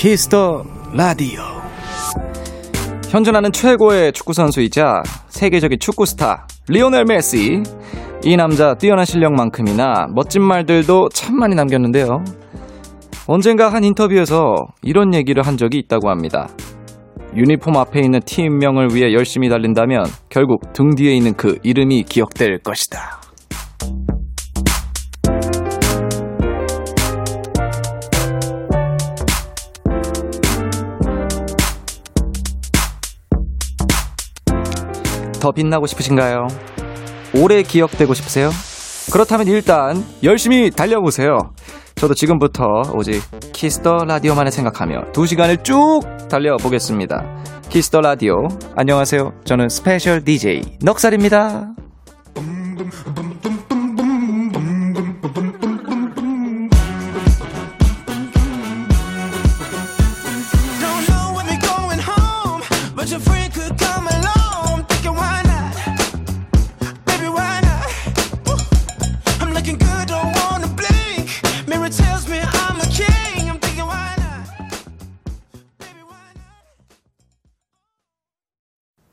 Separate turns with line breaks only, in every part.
키스 더 라디오 현존하는 최고의 축구 선수이자 세계적인 축구 스타 리오넬 메시 이 남자 뛰어난 실력만큼이나 멋진 말들도 참 많이 남겼는데요. 언젠가 한 인터뷰에서 이런 얘기를 한 적이 있다고 합니다. 유니폼 앞에 있는 팀명을 위해 열심히 달린다면 결국 등 뒤에 있는 그 이름이 기억될 것이다. 더 빛나고 싶으신가요? 오래 기억되고 싶으세요? 그렇다면 일단 열심히 달려보세요. 저도 지금부터 오직 키스 더 라디오만을 생각하며 두 시간을 쭉 달려보겠습니다. 키스 더 라디오. 안녕하세요. 저는 스페셜 DJ 넉살입니다.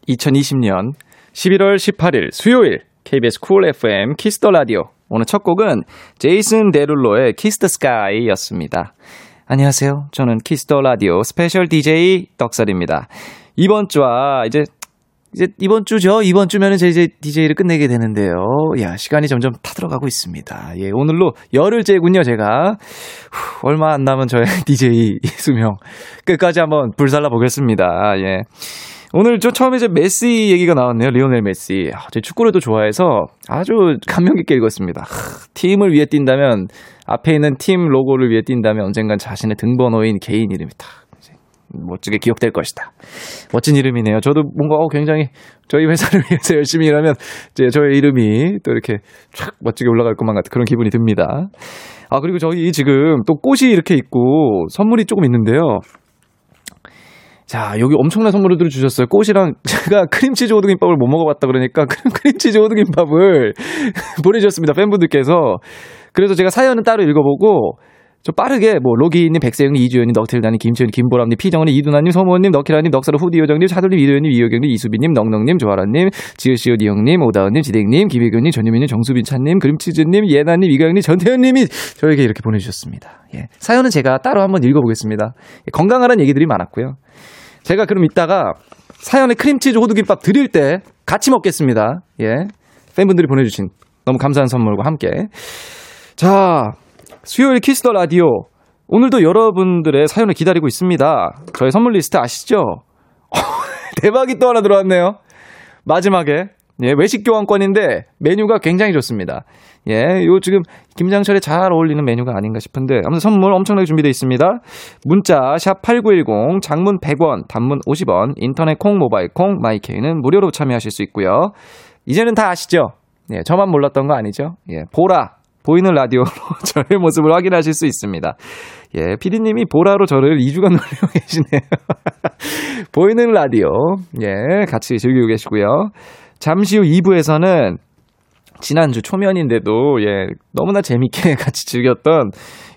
(2020년 11월 18일) 수요일 KBS 쿨 FM 키스 더 라디오 오늘 첫 곡은 제이슨 데룰로의 Kiss the Sky였습니다. 안녕하세요. 저는 키스 더 라디오 스페셜 DJ 넉살입니다. 이번 주와 이제 이제 이번 주죠. 이번 주면은 제 이제 DJ를 끝내게 되는데요. 야, 시간이 점점 타들어가고 있습니다. 예, 오늘로 열흘째군요, 제가. 후, 얼마 안 남은 저의 DJ 수명. 끝까지 한번 불살라 보겠습니다. 예. 오늘 저 처음에 이제 메시 얘기가 나왔네요. 리오넬 메시. 아, 제 축구를 또 좋아해서 아주 감명 깊게 읽었습니다. 하, 팀을 위해 뛴다면 앞에 있는 팀 로고를 위해 뛴다면 언젠간 자신의 등번호인 개인 이름이 다 멋지게 기억될 것이다. 멋진 이름이네요. 저도 뭔가 어, 굉장히 저희 회사를 위해서 열심히 일하면 이제 저의 이름이 또 이렇게 촥 멋지게 올라갈 것만 같은 그런 기분이 듭니다. 아 그리고 저희 지금 또 꽃이 이렇게 있고 선물이 조금 있는데요. 자, 여기 엄청난 선물을 주셨어요. 꽃이랑 제가 크림치즈 호두김밥을 못 먹어봤다 그러니까 크림치즈 호두김밥을 보내주셨습니다. 팬분들께서. 그래서 제가 사연은 따로 읽어보고 좀 빠르게 뭐 로기님, 백세영님, 이주연님, 넉틸다님, 김치현님, 김보람님, 피정원님, 이두나님, 서모님, 넉키라님, 넉사로 후디 요정님, 차돌님, 이도현님, 이효경님, 이수빈님, 넉넉님, 조아라님, 지으시오 니형님, 오다은님, 지댕님, 김혜교님, 전유민님, 정수빈 찬님, 크림치즈님, 예나님, 이가영님, 전태현님이 저에게 이렇게 보내주셨습니다. 예. 사연은 제가 따로 한번 읽어보겠습니다. 예, 건강하라는 얘기들이 많았고요. 제가 그럼 이따가 사연에 크림치즈 호두김밥 드릴 때 같이 먹겠습니다. 예. 팬분들이 보내주신 너무 감사한 선물과 함께. 자, 수요일 키스 더 라디오. 오늘도 여러분들의 사연을 기다리고 있습니다. 저의 선물 리스트 아시죠? 대박이 또 하나 들어왔네요. 마지막에. 예, 외식 교환권인데 메뉴가 굉장히 좋습니다. 예, 요 지금 김장철에 잘 어울리는 메뉴가 아닌가 싶은데 아무튼 선물 엄청나게 준비되어 있습니다. 문자 샵 8910 장문 100원, 단문 50원, 인터넷 콩, 모바일 콩, 마이케이는 무료로 참여하실 수 있고요. 이제는 다 아시죠? 예, 저만 몰랐던 거 아니죠? 예, 보라 보이는 라디오로 저의 모습을 확인하실 수 있습니다. 예, 피디님이 보라로 저를 2주간 놀리고 계시네요. 보이는 라디오, 예, 같이 즐기고 계시고요. 잠시 후 2부에서는 지난주 초면인데도 예 너무나 재밌게 같이 즐겼던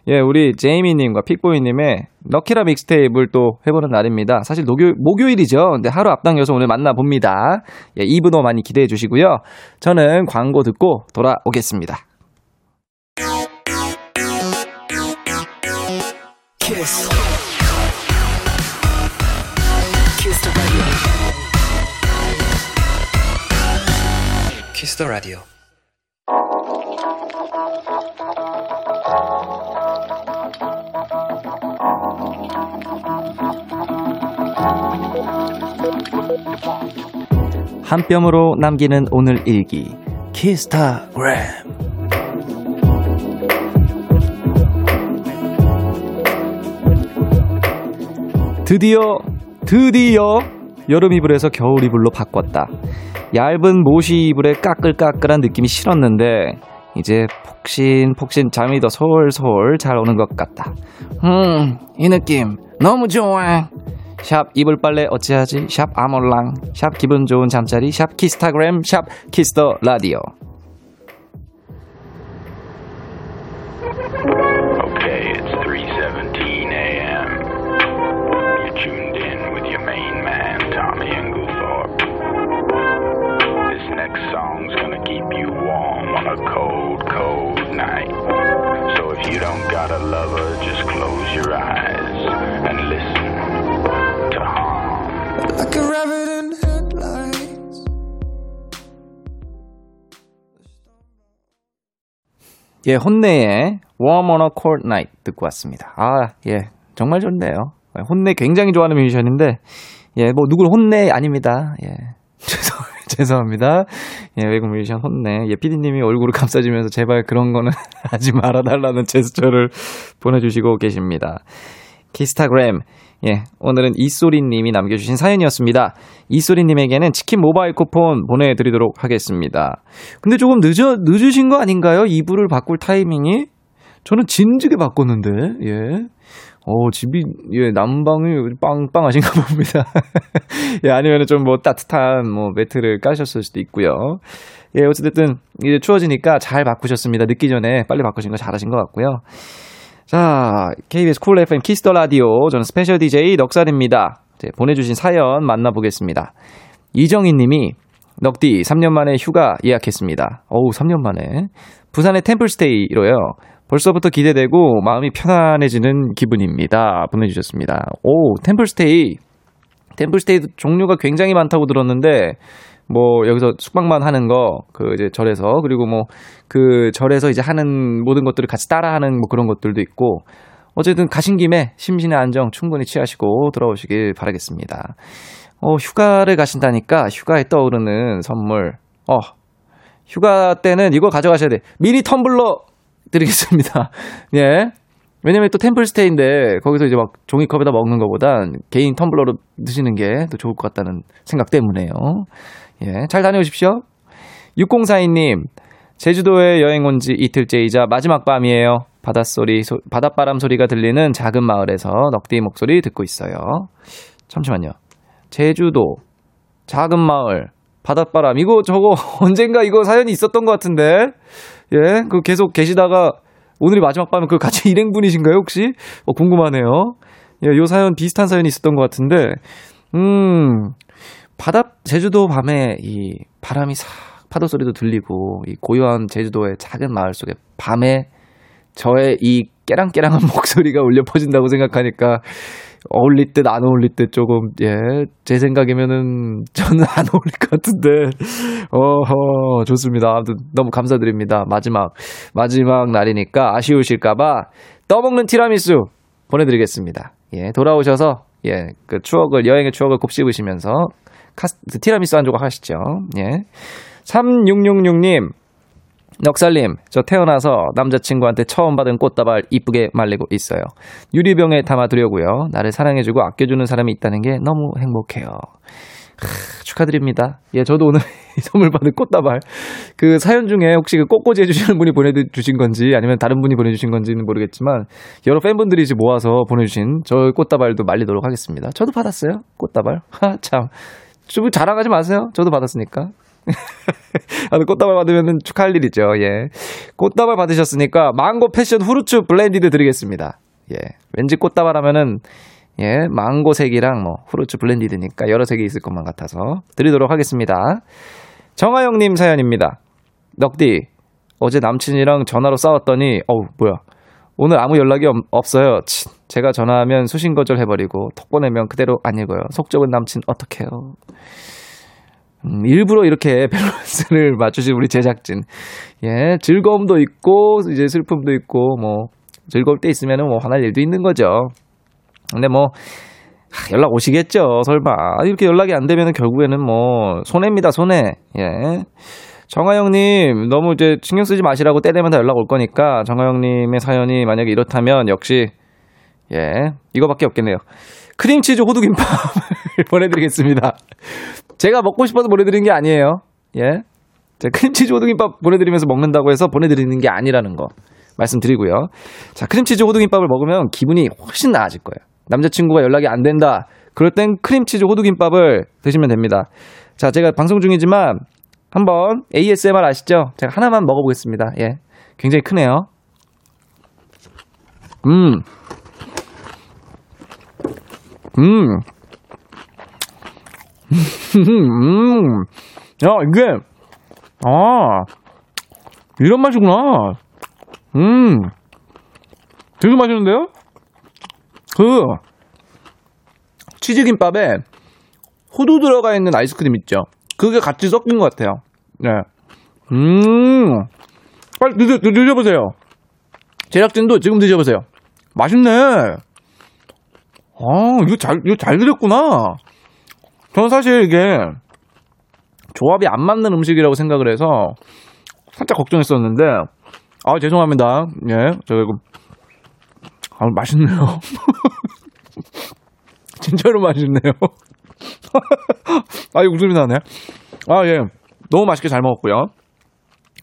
예 우리 제이미님과 픽보이님의 넉키라 mixtape를 또 해보는 날입니다. 사실 목요, 목요일이죠. 근데 하루 앞당겨서 오늘 만나봅니다. 예 2부도 많이 기대해 주시고요. 저는 광고 듣고 돌아오겠습니다. 키스 키스 더 라디오. 한 뼘으로 남기는 오늘 일기 키스타그램 드디어 드디어 여름 이불에서 겨울 이불로 바꿨다. 얇은 모시 이불에 까끌까끌한 느낌이 싫었는데 이제 폭신폭신 잠이 더 솔솔 잘 오는 것 같다. 음, 이 느낌 너무 좋아. 샵 이불 빨래 어찌하지? 샵 아몰랑. 샵 기분 좋은 잠자리. 샵 키스타그램. 샵 키스터 라디오. 예, 혼내의 Warm on a Cold Night 듣고 왔습니다. 아, 예, 정말 좋네요. 혼내 굉장히 좋아하는 뮤지션인데, 예, 뭐 누굴 혼내 아닙니다. 예, 죄송, 죄송합니다. 예, 외국 뮤지션 혼내. 예, 피디님이 얼굴을 감싸주면서 제발 그런 거는 하지 말아달라는 제스처를 보내주시고 계십니다. 키스타그램. 예, 오늘은 이소리님이 남겨주신 사연이었습니다. 이소리님에게는 치킨 모바일 쿠폰 보내드리도록 하겠습니다. 근데 조금 늦어, 늦으신 거 아닌가요? 이불을 바꿀 타이밍이? 저는 진즉에 바꿨는데, 예. 어, 집이, 예, 난방이 빵빵하신가 봅니다. 예, 아니면 좀 뭐 따뜻한 뭐 매트를 까셨을 수도 있고요. 예, 어찌됐든, 이제 추워지니까 잘 바꾸셨습니다. 늦기 전에 빨리 바꾸신 거 잘하신 것 같고요. 자, KBS 쿨 FM 키스 더 라디오. 저는 스페셜 DJ 넉살입니다. 네, 보내주신 사연 만나보겠습니다. 이정희 님이 넉디 3년 만에 휴가 예약했습니다. 어우, 3년 만에. 부산의 템플스테이로요. 벌써부터 기대되고 마음이 편안해지는 기분입니다. 보내주셨습니다. 오, 템플스테이. 템플스테이 종류가 굉장히 많다고 들었는데, 뭐, 여기서 숙박만 하는 거, 그, 이제 절에서, 그리고 뭐, 그 절에서 이제 하는 모든 것들을 같이 따라하는 뭐 그런 것들도 있고, 어쨌든 가신 김에 심신의 안정 충분히 취하시고 돌아오시길 바라겠습니다. 어, 휴가를 가신다니까 휴가에 떠오르는 선물. 어, 휴가 때는 이거 가져가셔야 돼. 미니 텀블러 드리겠습니다. 예. 왜냐면 또 템플스테이인데 거기서 이제 막 종이컵에다 먹는 것보단 개인 텀블러로 드시는 게 더 좋을 것 같다는 생각 때문에요. 예. 잘 다녀오십시오. 6042님, 제주도에 여행 온 지 이틀째이자 마지막 밤이에요. 바닷소리, 소, 바닷바람 소리가 들리는 작은 마을에서 넉디 목소리 듣고 있어요. 잠시만요. 제주도, 작은 마을, 바닷바람. 이거 저거 언젠가 이거 사연이 있었던 것 같은데. 예, 그 계속 계시다가 오늘이 마지막 밤에 그 같이 일행분이신가요, 혹시? 어, 궁금하네요. 예, 요 사연 비슷한 사연이 있었던 것 같은데, 음, 바다, 제주도 밤에 이 바람이 싹 파도 소리도 들리고, 이 고요한 제주도의 작은 마을 속에 밤에 저의 이 깨랑깨랑한 목소리가 울려 퍼진다고 생각하니까 어울릴 듯 안 어울릴 듯 조금 예 제 생각이면은 저는 안 어울릴 것 같은데. 어허 좋습니다. 아무튼 너무 감사드립니다. 마지막 마지막 날이니까 아쉬우실까봐 떠먹는 티라미수 보내드리겠습니다. 예 돌아오셔서 예 그 추억을 여행의 추억을 곱씹으시면서 카스, 티라미수 한 조각 하시죠 예 3666님 넉살님, 저 태어나서 남자친구한테 처음 받은 꽃다발 이쁘게 말리고 있어요. 유리병에 담아두려고요. 나를 사랑해주고 아껴주는 사람이 있다는 게 너무 행복해요. 하, 축하드립니다. 예, 저도 오늘 선물 받은 꽃다발. 그 사연 중에 혹시 그 꽃꽂이 해주시는 분이 보내주신 건지 아니면 다른 분이 보내주신 건지는 모르겠지만 여러 팬분들이 이제 모아서 보내주신 저 꽃다발도 말리도록 하겠습니다. 저도 받았어요. 꽃다발. 하, 참. 좀 자랑하지 마세요. 저도 받았으니까. 아, 꽃다발 받으면 축하할 일이죠. 예. 꽃다발 받으셨으니까 망고 passion fruits blended 드리겠습니다. 예. 왠지 꽃다발 하면은 예, 망고 색이랑 뭐 fruits blended니까 여러 색이 있을 것만 같아서 드리도록 하겠습니다. 정하영 님 사연입니다. 넉디 어제 남친이랑 전화로 싸웠더니 어우 뭐야 오늘 아무 연락이 없, 어요 제가 전화하면 수신 거절해버리고 톡 보내면 그대로 안 읽어요. 속 좁은 남친 어떡해요. 음, 일부러 이렇게 밸런스를 맞추신 우리 제작진. 예, 즐거움도 있고, 이제 슬픔도 있고, 뭐, 즐거울 때 있으면은 뭐 화날 일도 있는 거죠. 근데 뭐, 하, 연락 오시겠죠, 설마. 이렇게 연락이 안 되면은 결국에는 뭐, 손해입니다, 손해. 예. 정하영님, 너무 이제 신경 쓰지 마시라고 때 되면 다 연락 올 거니까, 정하영님의 사연이 만약에 이렇다면 역시, 예, 이거밖에 없겠네요. 크림치즈 호두김밥을 보내드리겠습니다. 제가 먹고 싶어서 보내드리는 게 아니에요. 예. 제가 크림치즈 호두김밥 보내드리면서 먹는다고 해서 보내드리는 게 아니라는 거 말씀드리고요. 자, 크림치즈 호두김밥을 먹으면 기분이 훨씬 나아질 거예요. 남자친구가 연락이 안 된다. 그럴 땐 크림치즈 호두김밥을 드시면 됩니다. 자, 제가 방송 중이지만 한번 ASMR 아시죠? 제가 하나만 먹어보겠습니다. 예. 굉장히 크네요. 음. 음. 음. 야, 이게, 아, 이런 맛이구나. 음. 되게 맛있는데요? 그, 치즈김밥에 호두 들어가 있는 아이스크림 있죠? 그게 같이 섞인 것 같아요. 네. 음. 빨리 드셔, 드셔보세요. 제작진도 지금 드셔보세요. 맛있네. 아, 이거 잘, 이거 잘 드렸구나. 저는 사실 이게 조합이 안 맞는 음식이라고 생각을 해서 살짝 걱정했었는데, 아, 죄송합니다. 예, 저 이거, 아, 맛있네요. 진짜로 맛있네요. 아, 이 웃음이 나네. 아, 예. 너무 맛있게 잘 먹었고요.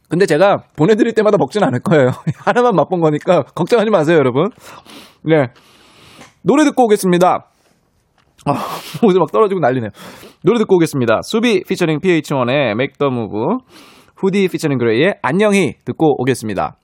근데 제가 보내드릴 때마다 먹진 않을 거예요. 하나만 맛본 거니까 걱정하지 마세요, 여러분. 네. 노래 듣고 오겠습니다. 아, 옷이 막 떨어지고 난리네요. 노래 듣고 오겠습니다. 수비 피처링 PH1의 Make the Move, 후디 피처링 그레이의 안녕히 듣고 오겠습니다.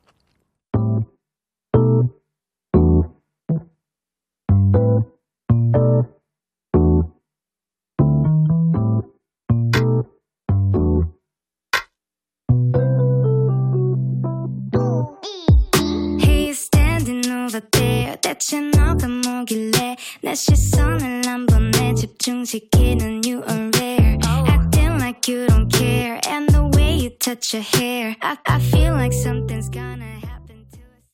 대체 너가 뭐길래 내 시선을 한 번에 집중시키는 you are rare Acting like you don't care And the way you touch your hair I, I feel like something's gonna happen to us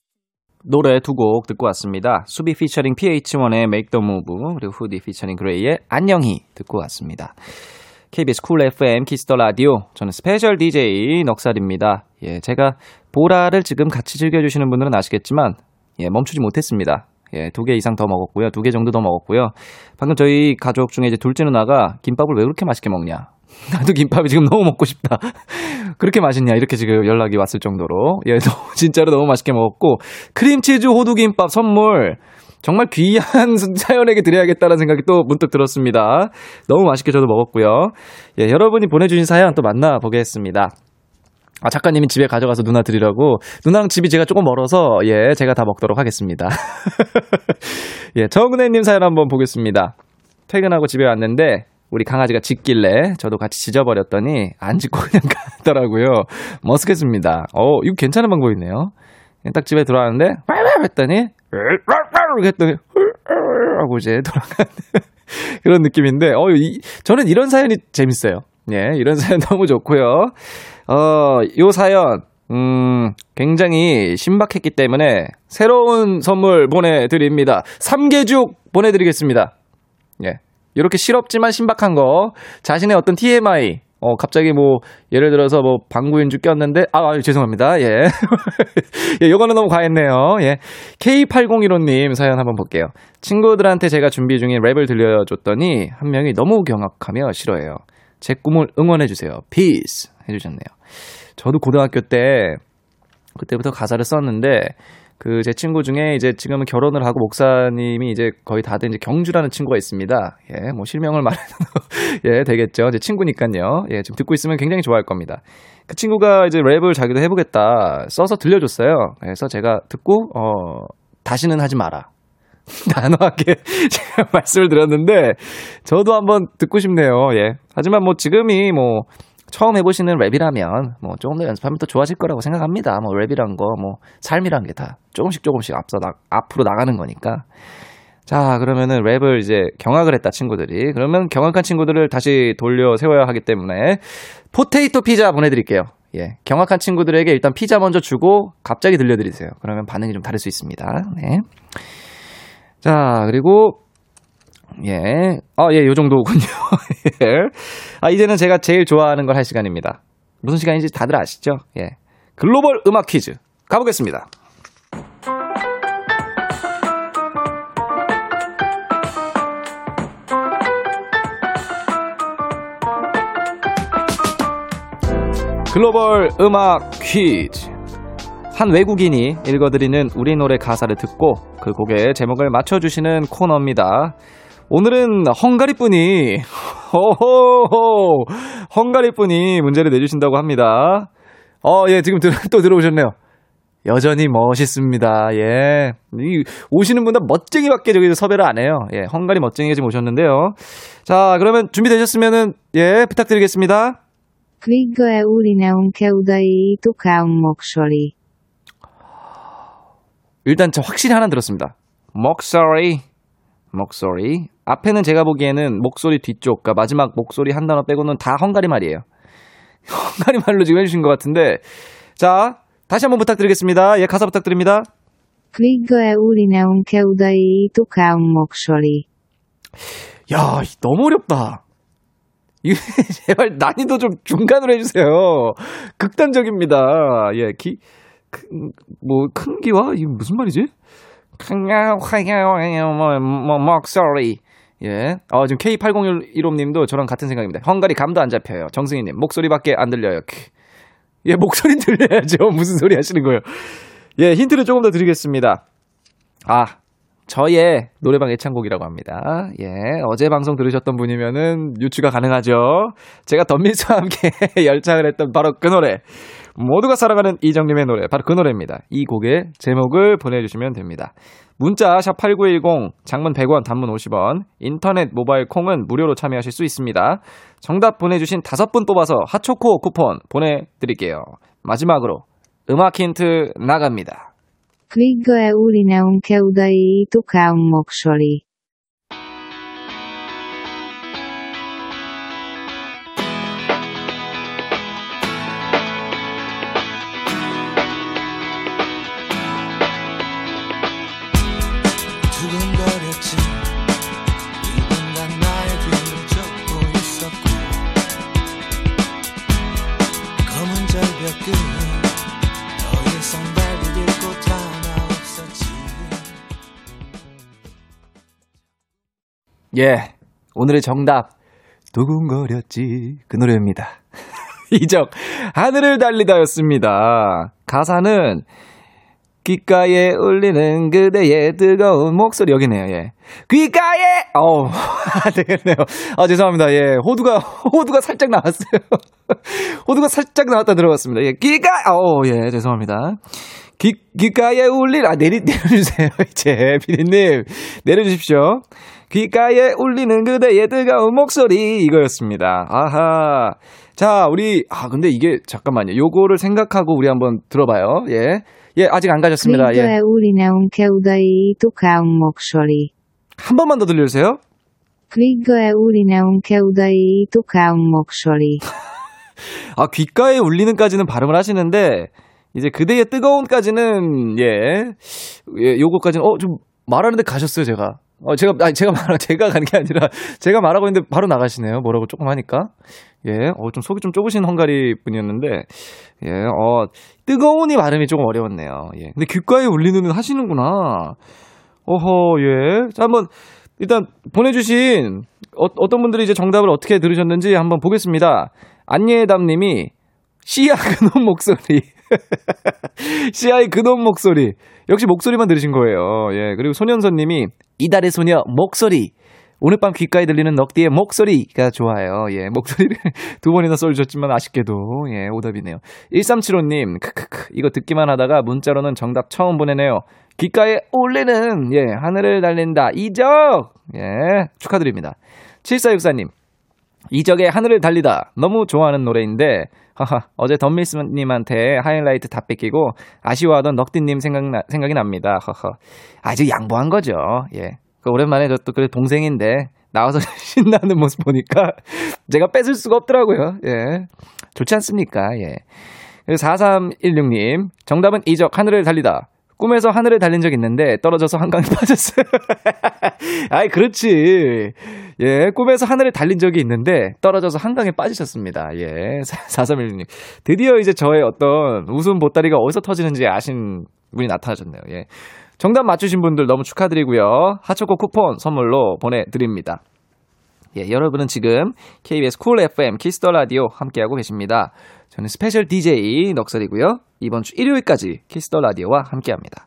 노래 두 곡 듣고 왔습니다. 수비 featuring pH-1의 Make the Move, 그리고 후디 피처링 그레이의 안녕히 듣고 왔습니다. KBS 쿨 FM 키스 더 라디오. 저는 스페셜 DJ 넉살입니다. 예, 제가 보라를 지금 같이 즐겨주시는 분들은 아시겠지만, 예, 멈추지 못했습니다. 예, 두 개 이상 더 먹었고요. 두 개 정도 더 먹었고요. 방금 저희 가족 중에 이제 둘째 누나가 김밥을 왜 그렇게 맛있게 먹냐. 나도 김밥이 지금 너무 먹고 싶다. 그렇게 맛있냐. 이렇게 지금 연락이 왔을 정도로. 예, 진짜로 너무 맛있게 먹었고, 크림치즈 호두김밥 선물. 정말 귀한 사연에게 드려야겠다는 생각이 또 문득 들었습니다. 너무 맛있게 저도 먹었고요. 예, 여러분이 보내주신 사연 또 만나보겠습니다. 아, 작가님이 집에 가져가서 누나 드리라고. 누나랑 집이 제가 조금 멀어서, 예, 제가 다 먹도록 하겠습니다. 예, 정은혜님 사연 한번 보겠습니다. 퇴근하고 집에 왔는데, 우리 강아지가 짖길래 저도 같이 짖어버렸더니, 안 짖고 그냥 가더라고요. 머쓱했습니다. 어, 이거 괜찮은 방법이네요. 딱 집에 들어왔는데, 빨빨 했더니, 이렇게 했더니, 하고 이제 돌아가는 그런 느낌인데, 어, 이, 저는 이런 사연이 재밌어요. 예, 이런 사연 너무 좋고요. 어, 요 사연, 음, 굉장히 신박했기 때문에 새로운 선물 보내드립니다. 삼계죽 보내드리겠습니다. 예. 이렇게 실없지만 신박한 거, 자신의 어떤 TMI, 어, 갑자기 뭐, 예를 들어서 뭐, 방구인주 꼈는데, 아, 아 죄송합니다. 예. 예, 요거는 너무 과했네요. 예. K8015님 사연 한번 볼게요. 친구들한테 제가 준비 중인 랩을 들려줬더니, 한 명이 너무 경악하며 싫어해요. 제 꿈을 응원해주세요. Peace! 해주셨네요. 저도 고등학교 때, 그때부터 가사를 썼는데, 그 제 친구 중에 이제 지금은 결혼을 하고 목사님이 이제 거의 다된 이제 경주라는 친구가 있습니다. 예, 뭐 실명을 말해도 예 되겠죠. 제 친구니까요. 예, 지금 듣고 있으면 굉장히 좋아할 겁니다. 그 친구가 이제 랩을 자기도 해보겠다 써서 들려줬어요. 그래서 제가 듣고 어 다시는 하지 마라. 단호하게 제가 말씀을 드렸는데 저도 한번 듣고 싶네요. 예. 하지만 뭐 지금이 뭐 처음 해보시는 랩이라면 뭐 조금 더 연습하면 더 좋아질 거라고 생각합니다. 뭐 랩이란 거, 뭐 삶이란 게 다 조금씩 조금씩 앞서 나, 앞으로 나가는 거니까. 자, 그러면은 랩을 이제 경악을 했다 친구들이. 그러면 경악한 친구들을 다시 돌려 세워야 하기 때문에 포테이토 피자 보내드릴게요. 예, 경악한 친구들에게 일단 피자 먼저 주고 갑자기 들려드리세요. 그러면 반응이 좀 다를 수 있습니다. 네. 자, 그리고 예. 아, 예, 요 정도군요. 예. 아, 이제는 제가 제일 좋아하는 걸 할 시간입니다. 무슨 시간인지 다들 아시죠? 예. 글로벌 음악 퀴즈. 가보겠습니다. 글로벌 음악 퀴즈. 한 외국인이 읽어드리는 우리 노래 가사를 듣고 그 곡의 제목을 맞춰주시는 코너입니다. 오늘은 헝가리 분이, 호호호, 헝가리 분이 문제를 내주신다고 합니다. 어, 예, 지금 들, 또 들어오셨네요. 여전히 멋있습니다. 예. 이 오시는 분들 멋쟁이밖에 저기 섭외를 안 해요. 예. 헝가리 멋쟁이가 지금 오셨는데요. 자, 그러면 준비되셨으면은, 예, 부탁드리겠습니다.
Úrineum keudai tukaum moksori.
일단 저 확실히 하나 들었습니다. 목소리. 목소리. 앞에는 제가 보기에는 목소리 뒤쪽, 그러니까 마지막 목소리 한 단어 빼고는 다 헝가리 말이에요. 헝가리 말로 지금 해주신 것 같은데. 자, 다시 한번 부탁드리겠습니다. 예, 가사 부탁드립니다.
Kvigga úrineum keudai tukaum moksori.
야, 너무 어렵다. 이거 제발 난이도 좀 중간으로 해주세요. 극단적입니다. 예, 기, 큰, 뭐, 큰 기와? 이게 무슨 말이지? 뭐, 뭐, 목소리. 예. 어, 지금 K8015님도 저랑 같은 생각입니다. 헝가리 감도 안 잡혀요. 정승희님, 목소리밖에 안 들려요. 크. 예, 목소리 들려야죠. 무슨 소리 하시는 거예요? 예, 힌트를 조금 더 드리겠습니다. 아, 저의 노래방 애창곡이라고 합니다. 예, 어제 방송 들으셨던 분이면은 유추가 가능하죠. 제가 덤밀스와 함께 열창을 했던 바로 그 노래. 모두가 사랑하는 이정님의 노래. 바로 그 노래입니다. 이 곡의 제목을 보내주시면 됩니다. 문자 샵8910 장문 100원 단문 50원 인터넷 모바일 콩은 무료로 참여하실 수 있습니다. 정답 보내주신 다섯 분 뽑아서 핫초코 쿠폰 보내드릴게요. 마지막으로 음악 힌트 나갑니다.
Kvigga úrineum keudai tukaum moksori.
두근거렸지
예, 오늘의 정답 두근거렸지 그 노래입니다. 이적 하늘을 달리다였습니다. 가사는 귓가에 울리는 그대의 뜨거운 목소리 여기네요. 예. 귓가에 어우 안 되겠네요. 아 죄송합니다. 예. 호두가 호두가 살짝 나왔어요. 호두가 살짝 나왔다 들어갔습니다. 예. 귓가 어우 예 죄송합니다. 귀, 귓가에 울릴, 아, 내리, 내려주세요. 이제, 피디님. 내려주십시오. 귓가에 울리는 그대의 뜨거운 목소리, 이거였습니다. 아하. 자, 우리, 아, 근데 이게, 잠깐만요. 요거를 생각하고 우리 한번 들어봐요. 예. 예, 아직 안 가셨습니다. 예. 한 번만 더 들려 주세요.
Kvigga úrineum keudai tukaum moksori.
아, 귓가에 울리는까지는 발음을 하시는데, 이제 그대의 뜨거운까지는, 예. 예, 요거까지는, 어, 좀 말하는데 가셨어요, 제가. 어, 제가, 아니, 제가 말, 제가 가는 게 아니라, 제가 말하고 있는데 바로 나가시네요. 뭐라고 조금 하니까. 예, 어, 좀 속이 좀 좁으신 헝가리 분이었는데, 예, 어, 뜨거운이 발음이 조금 어려웠네요. 예. 근데 귓가에 울리는 하시는구나. 어허, 예. 자, 한번, 일단, 보내주신, 어, 어떤 분들이 이제 정답을 어떻게 들으셨는지 한번 보겠습니다. 안예담 님이, 씨야, 그놈 목소리. 씨야의 그놈 목소리. 역시 목소리만 들으신 거예요. 예. 그리고 소년선 님이, 이달의 소녀, 목소리. 오늘 밤 귓가에 들리는 넉디의 목소리가 좋아요. 예, 목소리를 두 번이나 써주셨지만 아쉽게도, 예, 오답이네요. 1375님, 크크크, 이거 듣기만 하다가 문자로는 정답 처음 보내네요. 귓가에 올리는, 예, 하늘을 달린다. 이적! 예, 축하드립니다. 7464님, 이적의 하늘을 달리다. 너무 좋아하는 노래인데, 하하, 어제 덤밀스님한테 하이라이트 다 뺏기고 아쉬워하던 넉디님 생각나, 생각이 납니다. 허허. 아주 양보한 거죠. 예. 그 오랜만에 저또 그래 동생인데 나와서 신나는 모습 보니까 제가 뺏을 수가 없더라고요. 예. 좋지 않습니까? 예. 4316님, 정답은 이적 하늘을 달리다. 꿈에서 하늘을 달린 적 있는데 떨어져서 한강에 빠졌어요. 아이, 그렇지. 예, 꿈에서 하늘을 달린 적이 있는데 떨어져서 한강에 빠지셨습니다. 예, 4316님. 드디어 이제 저의 어떤 웃음 보따리가 어디서 터지는지 아신 분이 나타나셨네요. 예. 정답 맞추신 분들 너무 축하드리고요. 핫초코 쿠폰 선물로 보내드립니다. 예, 여러분은 지금 KBS 쿨 FM 키스 더 라디오 함께하고 계십니다. 저는 special DJ 넉살이고요. 이번 주 일요일까지 키스 더 라디오와 함께합니다.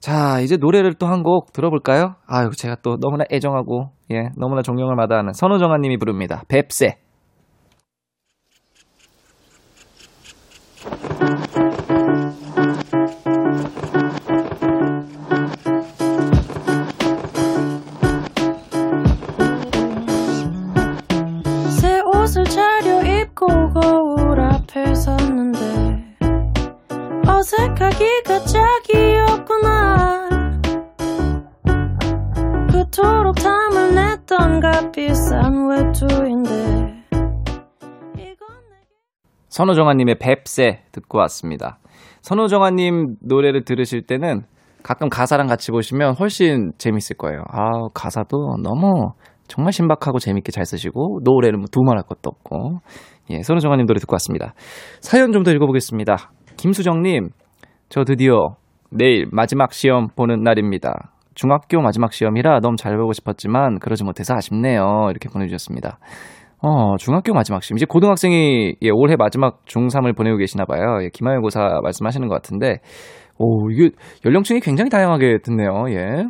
자, 이제 노래를 또 한 곡 들어볼까요? 아유, 제가 또 너무나 애정하고, 예, 너무나 존경을 마다하는 선우정아 님이 부릅니다. 뱁새.
시작이었구나 그토록 탐을 냈던 값비싼 외투인데
선우정아님의 뱁새 듣고 왔습니다. 선우정아님 노래를 들으실 때는 가끔 가사랑 같이 보시면 훨씬 재밌을 거예요. 아, 가사도 너무 정말 신박하고 재밌게 잘 쓰시고, 노래는 뭐 두말할 것도 없고. 예, 선우정아님 노래 듣고 왔습니다. 사연 좀 더 읽어보겠습니다. 김수정님, 저 드디어 내일 마지막 시험 보는 날입니다. 중학교 마지막 시험이라 너무 잘 보고 싶었지만 그러지 못해서 아쉽네요. 이렇게 보내주셨습니다. 어, 중학교 마지막 시험. 이제 고등학생이 예, 올해 마지막 중3을 보내고 계시나 봐요. 예, 기말고사 말씀하시는 것 같은데, 오, 이게 연령층이 굉장히 다양하게 듣네요. 예.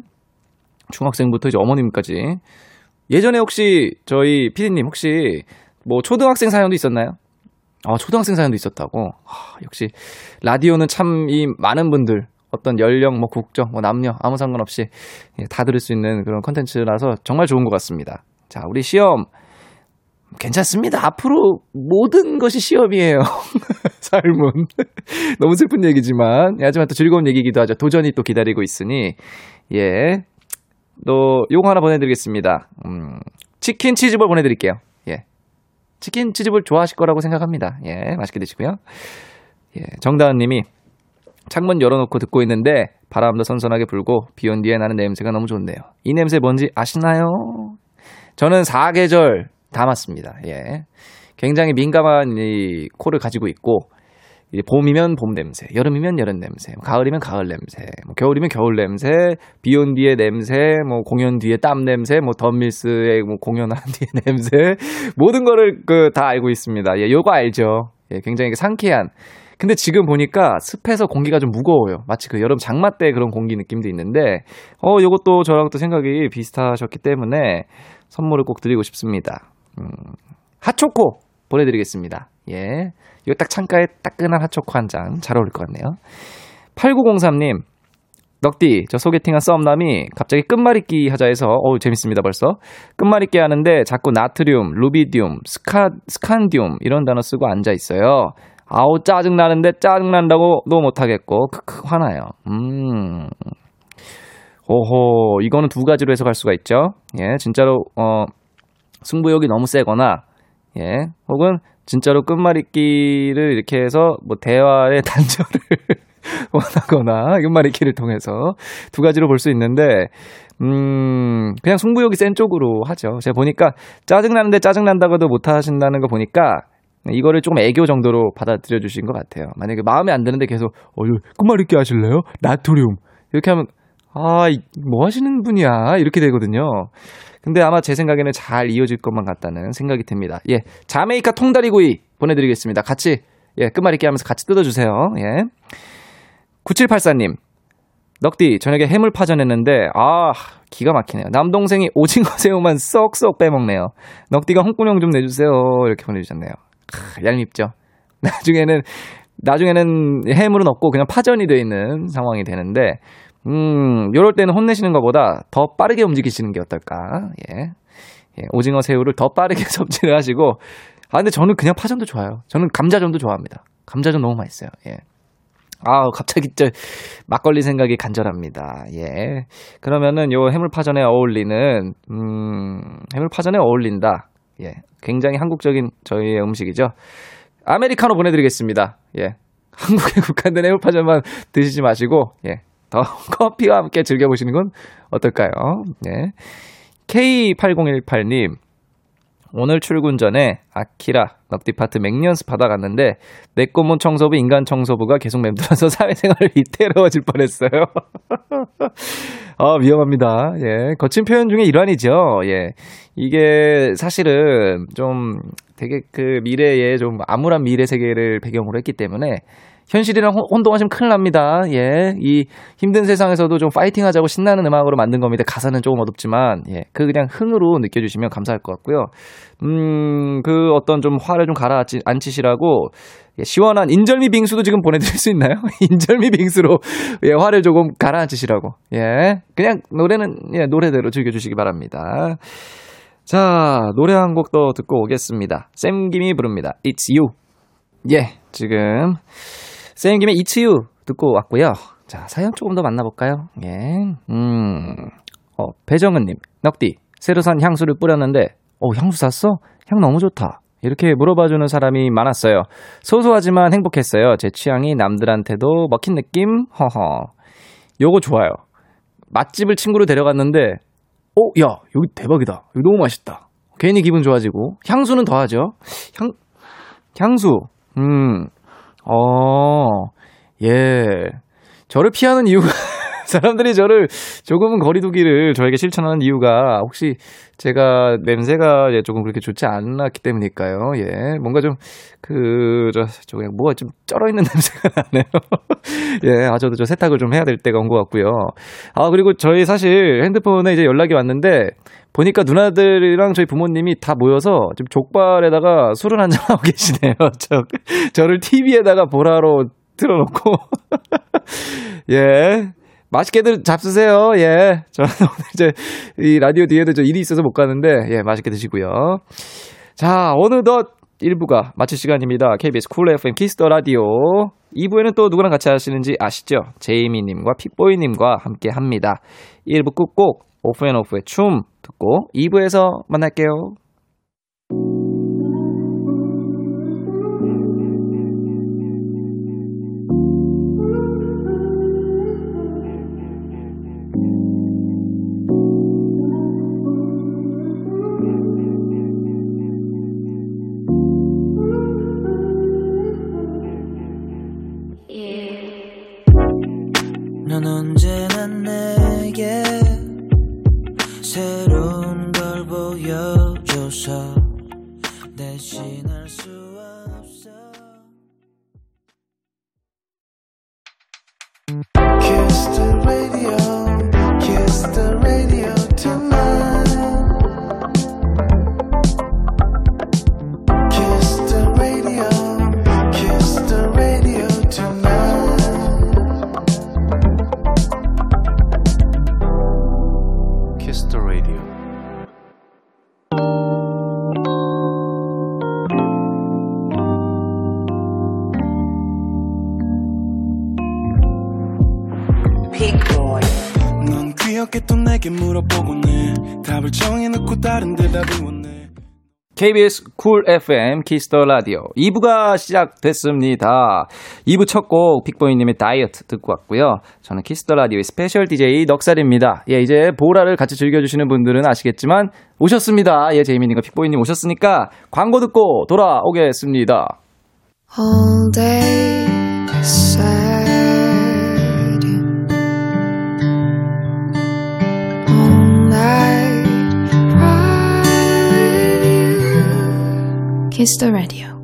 중학생부터 이제 어머님까지. 예전에 혹시 저희 피디님 혹시 뭐 초등학생 사연도 있었나요? 아, 초등학생 사연도 있었다고. 아, 역시 라디오는 참 이 많은 분들 어떤 연령, 뭐 국적, 뭐 남녀 아무 상관없이 예, 다 들을 수 있는 그런 컨텐츠라서 정말 좋은 것 같습니다. 자, 우리 시험 괜찮습니다. 앞으로 모든 것이 시험이에요. 삶은. 너무 슬픈 얘기지만, 예, 하지만 또 즐거운 얘기기도 하죠. 도전이 또 기다리고 있으니, 예. 또, 요거 하나 보내드리겠습니다. 음, 치킨 치즈볼 보내드릴게요. 예. 치킨 치즈볼 좋아하실 거라고 생각합니다. 예. 맛있게 드시고요. 예. 정다은 님이 창문 열어놓고 듣고 있는데, 바람도 선선하게 불고, 비 온 뒤에 나는 냄새가 너무 좋네요. 이 냄새 뭔지 아시나요? 저는 사계절 다 맞습니다. 예. 굉장히 민감한 이 코를 가지고 있고, 이제 봄이면 봄 냄새, 여름이면 여름 냄새, 가을이면 가을 냄새, 뭐 겨울이면 겨울 냄새, 비온 뒤에 냄새, 뭐 공연 뒤에 땀 냄새, 뭐 덤밀스의 뭐 공연한 뒤에 냄새, 모든 거를 그 다 알고 있습니다. 예, 요거 알죠? 예, 굉장히 상쾌한. 근데 지금 보니까 습해서 공기가 좀 무거워요. 마치 그 여름 장마 때 그런 공기 느낌도 있는데, 어, 요것도 저랑 또 생각이 비슷하셨기 때문에 선물을 꼭 드리고 싶습니다. 음, 핫초코 보내드리겠습니다. 예. 이거 딱 창가에 따끈한 핫초코 한 잔 잘 어울릴 것 같네요. 8903님, 넉디, 저 소개팅한 썸남이 갑자기 끝말잇기 하자 해서, 어우, 재밌습니다, 벌써. 끝말잇기 하는데 자꾸 나트륨, 루비디움, 스카, 스칸디움, 이런 단어 쓰고 앉아 있어요. 아우, 짜증나는데 짜증난다고도 못하겠고, 크크, 화나요. 음. 오호, 이거는 두 가지로 해석할 수가 있죠. 예, 진짜로, 어, 승부욕이 너무 세거나, 예, 혹은 진짜로 끝말잇기를 이렇게 해서 뭐 대화의 단절을 원하거나 끝말잇기를 통해서 두 가지로 볼 수 있는데, 음, 그냥 승부욕이 센 쪽으로 하죠. 제가 보니까 짜증 나는데 짜증 난다고도 못 하신다는 거 보니까 이거를 조금 애교 정도로 받아들여 주신 것 같아요. 만약에 마음에 안 드는데 계속, 어, 끝말잇기 하실래요? 나트륨. 이렇게 하면, 아, 이- 뭐 하시는 분이야? 이렇게 되거든요. 근데 아마 제 생각에는 잘 이어질 것만 같다는 생각이 듭니다. 예. 자메이카 통다리구이 보내드리겠습니다. 같이, 예, 끝말잇기 하면서 같이 뜯어주세요. 예. 9784님. 넉디, 저녁에 해물 파전 했는데, 아, 기가 막히네요. 남동생이 오징어 새우만 쏙쏙 빼먹네요. 넉디가 홍군형 좀 내주세요. 이렇게 보내주셨네요. 크, 얄밉죠. 나중에는, 나중에는 해물은 없고 그냥 파전이 되어 있는 상황이 되는데, 음, 요럴 때는 혼내시는 것보다 더 빠르게 움직이시는 게 어떨까. 예. 예, 오징어 새우를 더 빠르게 섭취를 하시고, 아, 근데 저는 그냥 파전도 좋아요. 저는 감자전도 좋아합니다. 감자전 너무 맛있어요. 예. 아, 갑자기 저 막걸리 생각이 간절합니다. 예. 그러면은 요 해물파전에 어울리는 음, 해물파전에 어울린다. 예. 굉장히 한국적인 저희의 음식이죠. 아메리카노 보내 드리겠습니다. 예. 한국에 국한된 해물파전만 드시지 마시고, 예. 더 커피와 함께 즐겨보시는 건 어떨까요? 예. K8018님, 오늘 출근 전에 아키라 넉디파트 맹연습 받아갔는데 내 꼬문 청소부 인간 청소부가 계속 맴돌아서 사회생활을 위태로워질 뻔했어요. 아 위험합니다. 예 거친 표현 중에 일환이죠. 예 이게 사실은 좀 되게 그 미래에 좀 암울한 미래 세계를 배경으로 했기 때문에 현실이랑 혼- 혼동하시면 큰일 납니다. 예. 이 힘든 세상에서도 좀 파이팅 하자고 신나는 음악으로 만든 겁니다. 가사는 조금 어둡지만, 예. 그 그냥 흥으로 느껴주시면 감사할 것 같고요. 음, 그 어떤 좀 화를 좀 가라앉히시라고, 예, 시원한 인절미 빙수도 지금 보내드릴 수 있나요? 인절미 빙수로, 예, 화를 조금 가라앉히시라고. 예. 그냥 노래는, 예, 노래대로 즐겨주시기 바랍니다. 자, 노래 한 곡 더 듣고 오겠습니다. 샘김이 부릅니다. It's You. 예, 지금 쌤김의 It's You 듣고 왔고요. 자, 사연 조금 더 만나볼까요? 예. 음, 어, 배정은님, 넉디, 새로 산 향수를 뿌렸는데, 어, 향수 샀어? 향 너무 좋다. 이렇게 물어봐주는 사람이 많았어요. 소소하지만 행복했어요. 제 취향이 남들한테도 먹힌 느낌? 허허. 요거 좋아요. 맛집을 친구로 데려갔는데, 어, 야, 여기 대박이다. 여기 너무 맛있다. 괜히 기분 좋아지고, 향수는 더하죠. 향, 향수, 음, 어, 예. 저를 피하는 이유가, 사람들이 저를 조금은 거리두기를 저에게 실천하는 이유가 혹시 제가 냄새가 예, 조금 그렇게 좋지 않았기 때문일까요? 예. 뭔가 좀, 그, 저, 저, 그냥 뭐가 좀 쩔어있는 냄새가 나네요. 예. 아, 저도 저 세탁을 좀 해야 될 때가 온 것 같고요. 아, 그리고 저희 사실 핸드폰에 이제 연락이 왔는데, 보니까 누나들이랑 저희 부모님이 다 모여서 지금 족발에다가 술을 한잔 하고 계시네요. 저, 저를 TV에다가 보라로 틀어놓고. 예. 맛있게들 잡수세요. 예. 저는 오늘 이제 이 라디오 뒤에도 저 일이 있어서 못 가는데, 예, 맛있게 드시고요. 자, 어느덧 1부가 마칠 시간입니다. KBS 쿨 FM 키스 더 라디오. 2부에는 또 누구랑 같이 하시는지 아시죠? 제이미님과 픽보이님과 함께 합니다. 1부 끝곡 오프앤오프의 춤 듣고 2부에서 만날게요. KBS 쿨 FM 키스 더 라디오 2부가 시작됐습니다. 2부 첫 곡 픽보이님의 다이어트 듣고 왔고요. 저는 키스 더 라디오의 special DJ 넉살입니다. 예, 이제 보라를 같이 즐겨주시는 분들은 아시겠지만 오셨습니다. 예, 제이미님과 픽보이님 오셨으니까 광고 듣고 돌아오겠습니다.
All day the radio.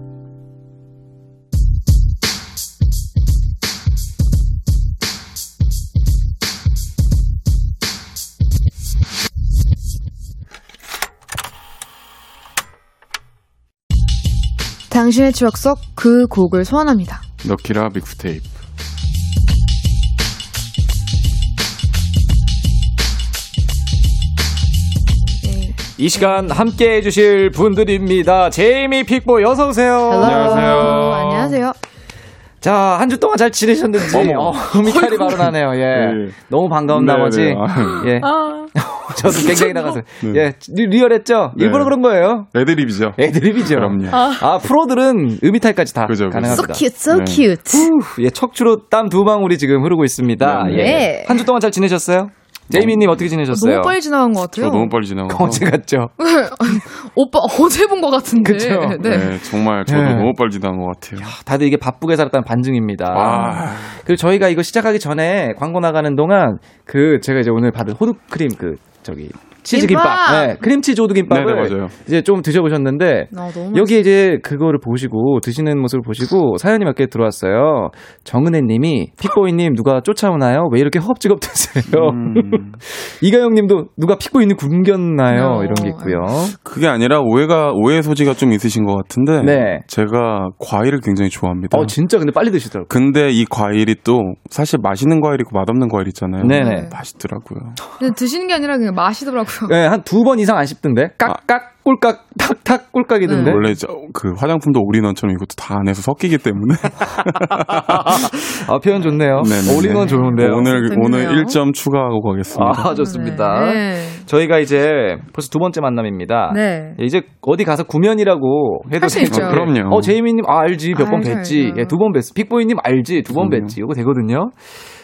당신의 추억 속 그 곡을 소환합니다.
너키라 믹스테이프.
이 시간 함께 해주실 분들입니다. 제이미 픽보이 어서오세요.
안녕하세요.
안녕하세요.
자, 한 주 동안 잘 지내셨는지.
어머.
어, 음이탈이 바로 나네요. 예.
네.
너무 반가운
네,
나머지.
네.
예.
아,
저도 굉장히 나가서.
네.
예. 리- 리얼했죠?
네.
일부러 그런 거예요.
애드립이죠.
애드립이죠.
그럼요.
아, 프로들은 음이탈까지 다
그죠, 그죠.
so
가능합니다.
cute, so
네.
cute.
후, 예, 척추로 땀 두 방울이 지금 흐르고 있습니다.
네,
예.
네.
한주 동안 잘 지내셨어요? 제이미님 어떻게 지내셨어요?
너무 빨리 지나간 것 같아요.
저 너무 빨리 지나가서.
어제 갔죠?
오빠 어제 본 것 같은데.
그쵸?
네.
네, 정말 저도
네.
너무 빨리 지나간 것 같아요.
다들 이게 바쁘게 살았다는 반증입니다.
아,
그리고 저희가 이거 시작하기 전에 광고 나가는 동안 그 제가 이제 오늘 받은 호두 크림 그 저기 치즈 김밥,
김밥!
네, 크림치즈 호두 김밥을
네네, 맞아요.
이제 좀 드셔보셨는데
나 너무
여기 이제 그거를 보시고 드시는 모습을 보시고 사연이 몇 개 들어왔어요. 정은혜님이 픽보이님 누가 쫓아오나요? 왜 이렇게 허겁지겁 드세요?
음,
이가영님도 누가 픽보이님 굶겼나요?
어,
이런 게 있고요.
그게 아니라 오해가 오해 소지가 좀 있으신 것 같은데.
네.
제가 과일을 굉장히 좋아합니다.
어 진짜 근데 빨리 드시더라고요.
근데 이 과일이 또 사실 맛있는 과일 있고 맛없는 과일 있잖아요.
네네.
맛있더라고요.
근데 드시는 게 아니라 그냥 마시더라고요. 씹더라고요.
예, 한두 번 이상 안 씹던데. 깍깍 꿀깍 탁탁 꿀깍이던데.
네.
원래 저, 그 화장품도 all-in-one처럼 이것도 다 안에서 섞이기 때문에
아, 표현 좋네요.
네네네.
올인원 좋은데요.
오늘
재밌네요.
오늘 1점 추가하고 가겠습니다.
아, 좋습니다.
네.
저희가 이제 벌써 두 번째 만남입니다.
네.
이제 어디 가서 구면이라고 해도 되죠.
어, 그럼요.
어, 제이미님, 아, 알지. 몇 번 뵀지. 예, 두 번 뵀어. 픽보이님 알지. 두 번. 뵀지. 이거 되거든요.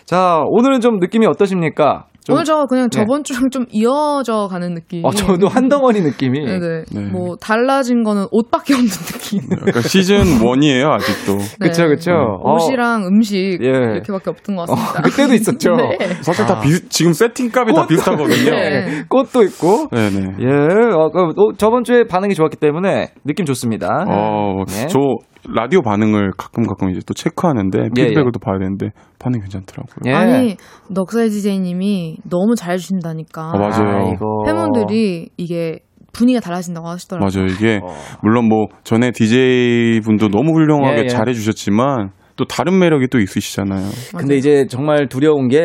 자, 오늘은 좀 느낌이 어떠십니까? 좀,
오늘 저 그냥
네.
저번 주랑 좀 이어져 가는 느낌.
어, 저도 한 덩어리 느낌이.
네네.
네.
뭐 달라진 거는 옷밖에 없는 느낌.
그러니까 시즌 1이에요 아직도.
네.
그쵸, 그쵸. 어,
옷이랑 음식
예.
이렇게밖에 없던 것 같습니다.
어, 그때도 있었죠.
네.
사실 다 비슷 지금 세팅값이 다 비슷하거든요.
네.
꽃도 있고.
네네.
예, 어, 그, 어, 저번 주에 반응이 좋았기 때문에 느낌 좋습니다.
어,
네.
저 라디오 반응을 가끔 가끔 이제 또 체크하는데
예,
피드백을 또 봐야 되는데 반응 괜찮더라고요.
예.
아니 넉살 DJ님이 너무 잘해주신다니까.
아, 맞아요.
아이고.
팬분들이 이게 분위기가 달라진다고 하시더라고요.
맞아요. 이게
어.
물론 뭐 전에 DJ 분도 너무 훌륭하게
예, 예.
잘해 주셨지만 또 다른 매력이 또 있으시잖아요.
근데 이제 정말 두려운 게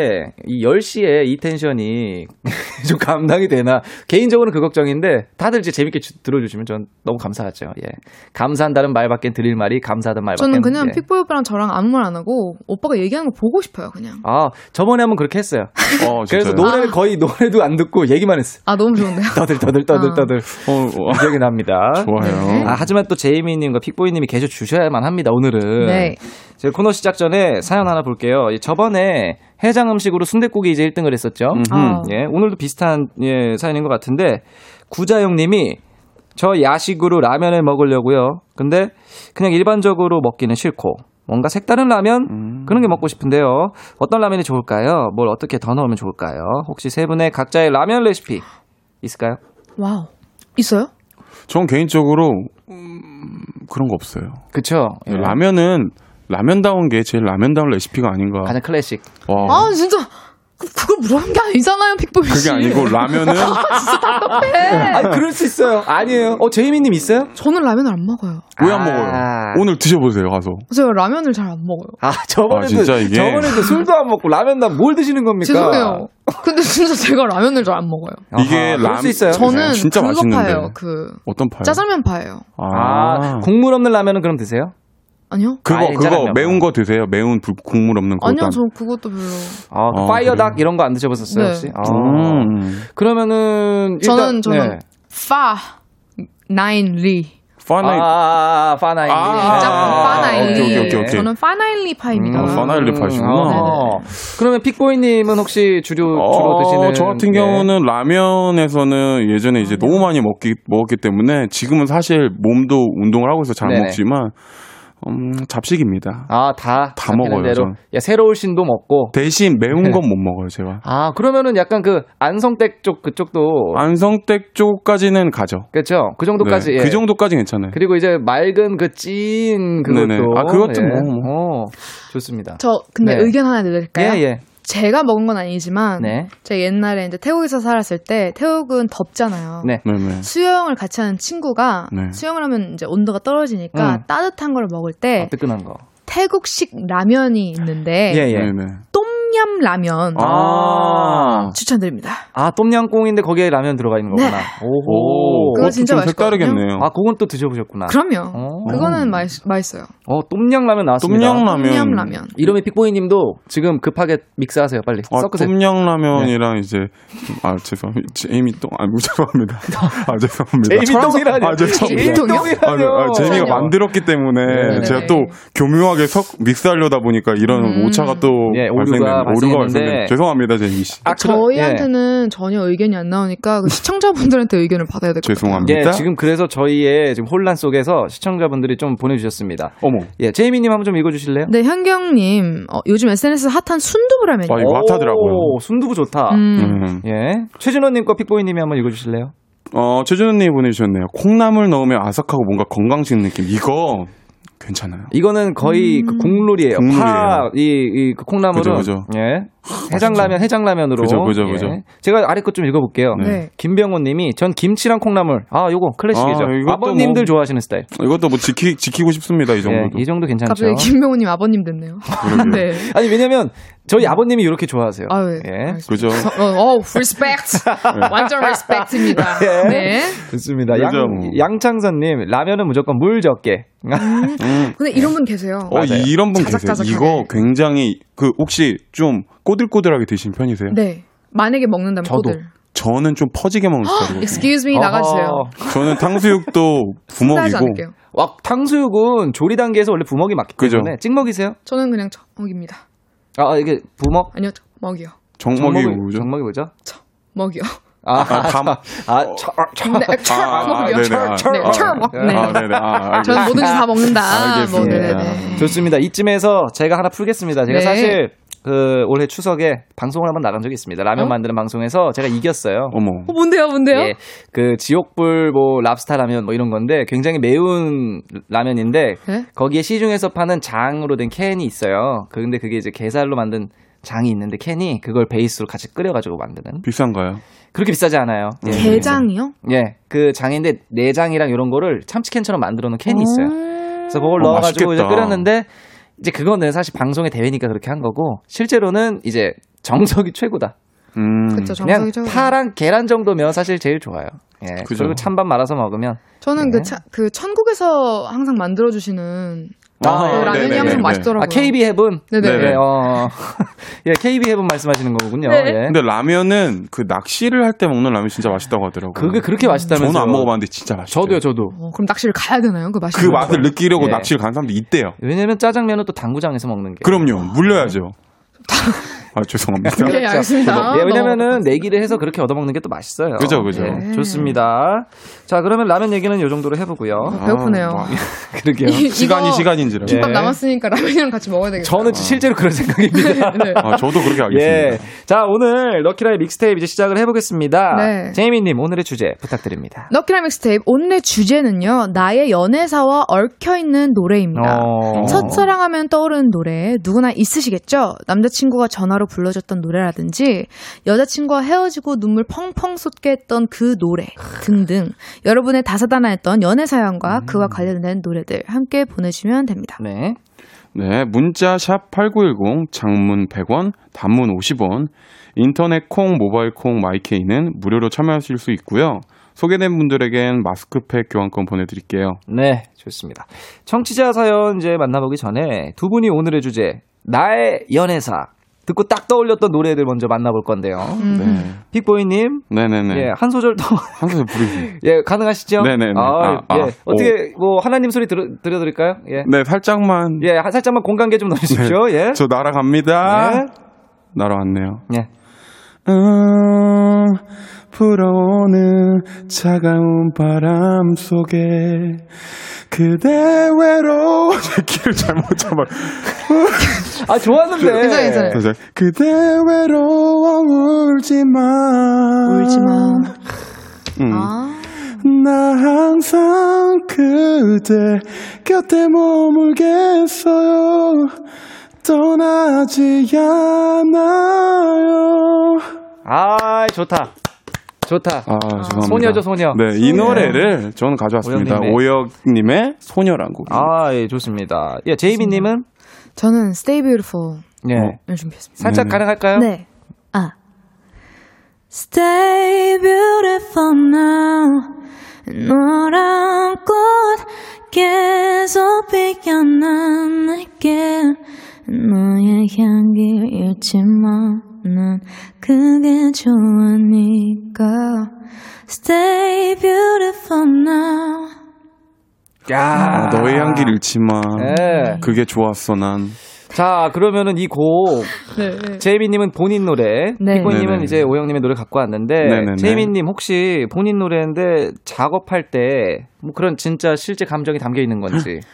이 10시에 이 텐션이 좀 감당이 되나 개인적으로는 그 걱정인데 다들 이제 재밌게 주- 들어주시면 전 너무 감사하죠. 예. 감사한다는 말밖에 드릴 말이 감사하다는 말밖에
저는 그냥
예.
픽보이 오빠랑 저랑 아무 말 안 하고 오빠가 얘기하는 거 보고 싶어요 그냥.
아 저번에 한번 그렇게 했어요.
어,
그래서? 노래를 거의 노래도 안 듣고 얘기만 했어.
아 너무 좋은데요?
떠들 떠들 떠들
아.
떠들
어, 어,
기억이 납니다.
좋아요.
네.
아, 하지만 또 제이미님과 픽보이님이 계셔 주셔야만 합니다, 오늘은.
네.
제 코너 시작 전에 사연 하나 볼게요. 이 저번에 해장 음식으로 순댓국이 이제 1등을 했었죠.
아.
예, 오늘도 비슷한 예, 사연인 것 같은데 구자영님이 저 야식으로 라면을 먹으려고요. 근데 그냥 일반적으로 먹기는 싫고 뭔가 색다른 라면
음.
그런 게 먹고 싶은데요. 어떤 라면이 좋을까요? 뭘 어떻게 더 넣으면 좋을까요? 혹시 세 분의 각자의 라면 레시피 있을까요?
와우. 있어요?
전 개인적으로 음, 그런 거 없어요.
그쵸? 예.
라면은 라면다운 게 제일 라면다운 레시피가 아닌가.
가장 클래식.
와.
아 진짜 그- 그걸 물어본 게 아니잖아요 픽보이 씨.
그게 아니고 라면은
아니, 그럴 수 있어요. 아니에요. 어, 제이미님 있어요?
저는 라면을 안 먹어요.
왜안
아.
먹어요? 오늘 드셔보세요 가서.
제가 라면을 잘 안 먹어요.
아, 저번에도,
아, 진짜 이게?
저번에도 술도 안 먹고 라면도 안- 뭘 드시는 겁니까?
죄송해요. 근데 진짜 제가 라면을 잘 안 먹어요.
이게 람-
수 있어요.
저는
진짜
그거
맛있는데.
파예요. 그
어떤 파요?
짜장면 파예요.
아, 국물 없는 라면은 그럼 드세요?
아니요?
그거 그거
짜장면.
매운 거 드세요. 매운 불- 국물 없는 거.
아니요, 저 그것도 별로.
아, 그
아,
파이어닭
그래요?
이런 거 안 드셔보셨어요,
네.
혹시? 아.
음.
그러면은, 일단,
저는 저는
네.
파 나인리.
파나이.
아, 아, 아, 파나일리.
아,
짬뽕
아,
파나일리.
오케이, 오케이, 오케이, 오케이.
저는 파나일리 파입니다.
음, 파나일리 파시구나.
어. 그러면 픽보이님은 혹시 주로, 주로
어,
드시는.
저 같은
네.
경우는 라면에서는 예전에 이제 너무 많이 먹기 먹었기 때문에 지금은 사실 몸도 운동을 하고 있어 잘안
네네.
먹지만 음, 잡식입니다.
아, 다.
다 먹어요,
대로.
전.
야, 새로울 신도 먹고.
대신
네.
매운 건 못 먹어요, 제가.
아, 그러면은 약간 그 안성댁 쪽 그쪽도.
안성댁 쪽까지는 가죠.
그렇죠. 그 정도까지.
네,
예.
그 정도까지 괜찮아요.
그리고 이제 맑은 그 찐 그것도.
네네. 아, 그것도
예.
뭐,
어, 좋습니다.
저 근데
네.
의견 하나 드릴까요?
예, 예.
제가 먹은 건 아니지만
네.
제가 옛날에 이제 태국에서 살았을 때 태국은 덥잖아요.
네.
네네.
수영을 같이 하는 친구가
네.
수영을 하면 이제 온도가 떨어지니까
음.
따뜻한 걸 먹을 때
어, 뜨끈한 거.
태국식 라면이 있는데
예, 예.
네네.
똠얌 라면
아.
추천드립니다.
아, 똠양꿍인데 거기에 라면 들어가 있는 거구나.
네.
오호.
그거 진짜
좀
맛있거든요.
색다르겠네요.
아, 그건 또 드셔보셨구나.
그럼요.
어.
그거는 맛, 맛있어요.
어, 똠양라면 나왔습니다.
똠양라면.
똠얌 라면.
이름이 픽보이님도 지금 급하게 믹스하세요, 빨리.
아,
섞으세요.
똠양라면이랑 이제 아 죄송합니다. 제이미 똥, 아 죄송합니다. 아 죄송합니다.
제이미 똥이라뇨.
아, 죄송합니다.
제이미
똥이요?
아,
똥이라뇨.
아, 제이미가. 만들었기 때문에
네.
제가 또 교묘하게 석 믹스하려다 보니까 이런
음.
오차가 또
예,
발생된 오류가
발생했는데.
죄송합니다 제이미 씨.
아, 그럼-
저희한테는 전혀 의견이 안 나오니까 그 시청자분들한테 의견을 받아야 될 것 같아요.
죄송합니다.
예, 지금 그래서 저희의 지금 혼란 속에서 시청자분들이 좀 보내주셨습니다.
어머.
예, 제이미님 한번 좀 읽어주실래요?
네, 현경님, 어, 요즘 SNS 핫한 순두부라면이.
아, 이거 핫하더라고요.
오, 순두부 좋다.
음.
음.
예. 최준호님과 픽보이님이 한번 읽어주실래요?
어 최준호님 보내주셨네요. 콩나물 넣으면 아삭하고 뭔가 건강식 느낌. 이거 괜찮아요.
이거는 거의
음.
그 국룰이에요.
국룰이에요.
파, 이, 이, 그 콩나물은.
그죠, 그죠.
예. 해장라면, 해장라면으로.
그죠, 그죠,
예.
그죠.
제가 아래 것 좀 읽어볼게요.
네.
김병호 님이 전 김치랑 콩나물. 아, 요거 클래식이죠.
아,
아버님들
뭐-
좋아하시는 스타일.
이것도 뭐 지키, 지키고 싶습니다, 이
예,
정도도.
이 정도 괜찮죠.
갑자기 김명호님 아버님 됐네요. 네.
아니, 왜냐면 저희 아버님이 이렇게 좋아하세요.
아유, 네.
예.
그죠.
어, 어, respect. 완전 respect입니다.
예.
네.
좋습니다.
그죠,
양,
뭐.
양창선님, 라면은 무조건 물 적게.
음.
근데 이런 분 계세요.
어,
맞아요.
이런 분 계세요.
자작자작하게.
이거 굉장히, 그, 혹시 좀 꼬들꼬들하게 드신 편이세요?
네. 만약에 먹는다면
저도.
꼬들.
저는 좀 퍼지게 먹는 스타일이거든요.
Excuse me, 나가주세요.
어허.
저는 탕수육도 부먹이고,
않을게요.
와, 탕수육은 조리 단계에서 원래 부먹이 맞기
그죠.
때문에 찍먹이세요?
저는 그냥 먹입니다.
아, 이게 부먹?
아니요, 먹이요.
정먹이 뭐죠?
정먹이 뭐죠?
먹이요.
아,
아, 감.
아, 저, 저,
네, 철
아,
먹이요.
네네.
철,
아,
철,
아,
철 먹. 네.
아, 네네. 아,
저는. 뭐든지 다 먹는다. 뭐,
알겠습니다.
네네네.
좋습니다. 이쯤에서 제가 하나 풀겠습니다. 제가
네.
사실 그 올해 추석에 방송을 한번 나간 적이 있습니다. 라면
어?
만드는 방송에서 제가 이겼어요.
어머.
어, 뭔데요, 뭔데요?
예, 그 지옥불 뭐 랍스타 라면 뭐 이런 건데 굉장히 매운 라면인데
네?
거기에 시중에서 파는 장으로 된 캔이 있어요. 그 근데 그게 이제 게살로 만든 장이 있는데 캔이 그걸 베이스로 같이 끓여가지고 만드는
비싼가요?
그렇게 비싸지 않아요. 예.
게장이요?
예, 그 장인데 내장이랑 이런 거를 참치캔처럼 만들어 놓은 캔이 있어요. 그래서 그걸
어,
넣어가지고 이제
맛있겠다.
끓였는데 이제 그거는 사실 방송의 대회니까 그렇게 한 거고 실제로는 이제 정석이 최고다.
음.
그쵸,
그냥
정석이 최고.
파랑 계란 정도면 사실 제일 좋아요. 예.
그죠.
그리고 찬밥 말아서 먹으면
저는
네.
그, 차, 그 천국에서 항상 만들어 주시는
아,
그 라면이
네네네.
항상
네.
맛있더라고요.
아 KB 해븐.
네네.
예, 어. 예, KB 해븐 말씀하시는 거군요.
네.
예.
근데 라면은 그 낚시를 할 때 먹는 라면 진짜 맛있다고 하더라고요.
그게 그렇게 맛있다면서요?
저는 안 먹어봤는데 진짜 맛있어요.
저도요, 저도.
어, 그럼 낚시를 가야 되나요? 그 맛있는
그
거?
맛을 느끼려고
예.
낚시를 간 사람도 있대요.
왜냐면 짜장면은 또 당구장에서 먹는 게.
그럼요. 물려야죠. 아 죄송합니다.
네, 알겠습니다.
예, 왜냐면은
넘어가.
내기를 해서 그렇게 얻어먹는 게 또 맛있어요.
그죠, 그죠.
예,
네.
좋습니다. 자, 그러면 라면 얘기는 요 정도로 해보고요.
어, 배고프네요.
아, 와.
그러게요.
이-
시간이 시간인지라.
김밥
예.
남았으니까 라면이랑 같이 먹어야 되겠다.
저는 실제로 그런 생각입니다.
네.
아 저도 그렇게 알겠습니다.
예. 자, 오늘 럭키라의 믹스테이프 이제 시작을 해보겠습니다.
네.
제이미님, 오늘의 주제 부탁드립니다.
럭키라 믹스테이프 오늘의 주제는요. 나의 연애사와 얽혀있는 노래입니다.
어.
첫사랑하면 떠오르는 노래 누구나 있으시겠죠? 남자친구가 전화로 불러줬던 노래라든지 여자친구와 헤어지고 눈물 펑펑 쏟게 했던 그 노래 등등 여러분의 다사다난했던 연애 사연과 그와 관련된 노래들 함께 보내주시면 됩니다.
네.
네, 문자 샵 8910, 장문 100원, 단문 50원, 인터넷 콩, 모바일 콩, 마이케이는 무료로 참여하실 수 있고요. 소개된 분들에겐 마스크팩 교환권 보내드릴게요.
네, 좋습니다. 청취자 사연 이제 만나보기 전에 두 분이 오늘의 주제, 나의 연애사. 듣고 딱 떠올렸던 노래들 먼저 만나볼 건데요.
음.
네.
픽보이님,
네네네.
예, 한 소절 더,
한 소절 부르세요.
예, 가능하시죠?
네네네.
아,
아, 아.
예. 어떻게, 뭐, 하나님 소리 들어, 들려드릴까요? 예.
네, 살짝만.
예, 한- 살짝만 공간계 좀 넣어주십시오. 예.
저 날아갑니다.
네.
날아왔네요.
예.
음, 불어오는 차가운 바람 속에 그대 외로워 길을 잘못 잡아
아, 좋았는데.
괜찮아요, 괜찮아요.
그래서 그대 외로워 울지마
울지마.
음.
아,
나 항상 그대 곁에 머물겠어요 떠나지 않아요
아, 좋다. 좋다.
아, 죄송합니다.
소녀죠, 소녀.
네, 이 노래를 저는 가져왔습니다. 오혁님의 소녀란 곡.
아, 예, 좋습니다. 예, 제이미님은?
저는 Stay Beautiful을
예.
준비했습니다.
살짝
네네.
가능할까요?
네. 아.
Stay beautiful now 노란 꽃 계속 피어난 내게 너의 향기를 잃지 마 난 그게 좋으니까 Stay beautiful now
야
아, 너의 향기를 잃지 마.
예.
그게 좋았어, 난.
자, 그러면은 이 곡,
네.
제이미님은 본인 노래,
네.
피코님은
네네.
이제 오영님의 노래 갖고 왔는데. 제이미님 혹시 본인 노래인데 작업할 때, 뭐 그런 진짜 실제 감정이 담겨 있는 건지.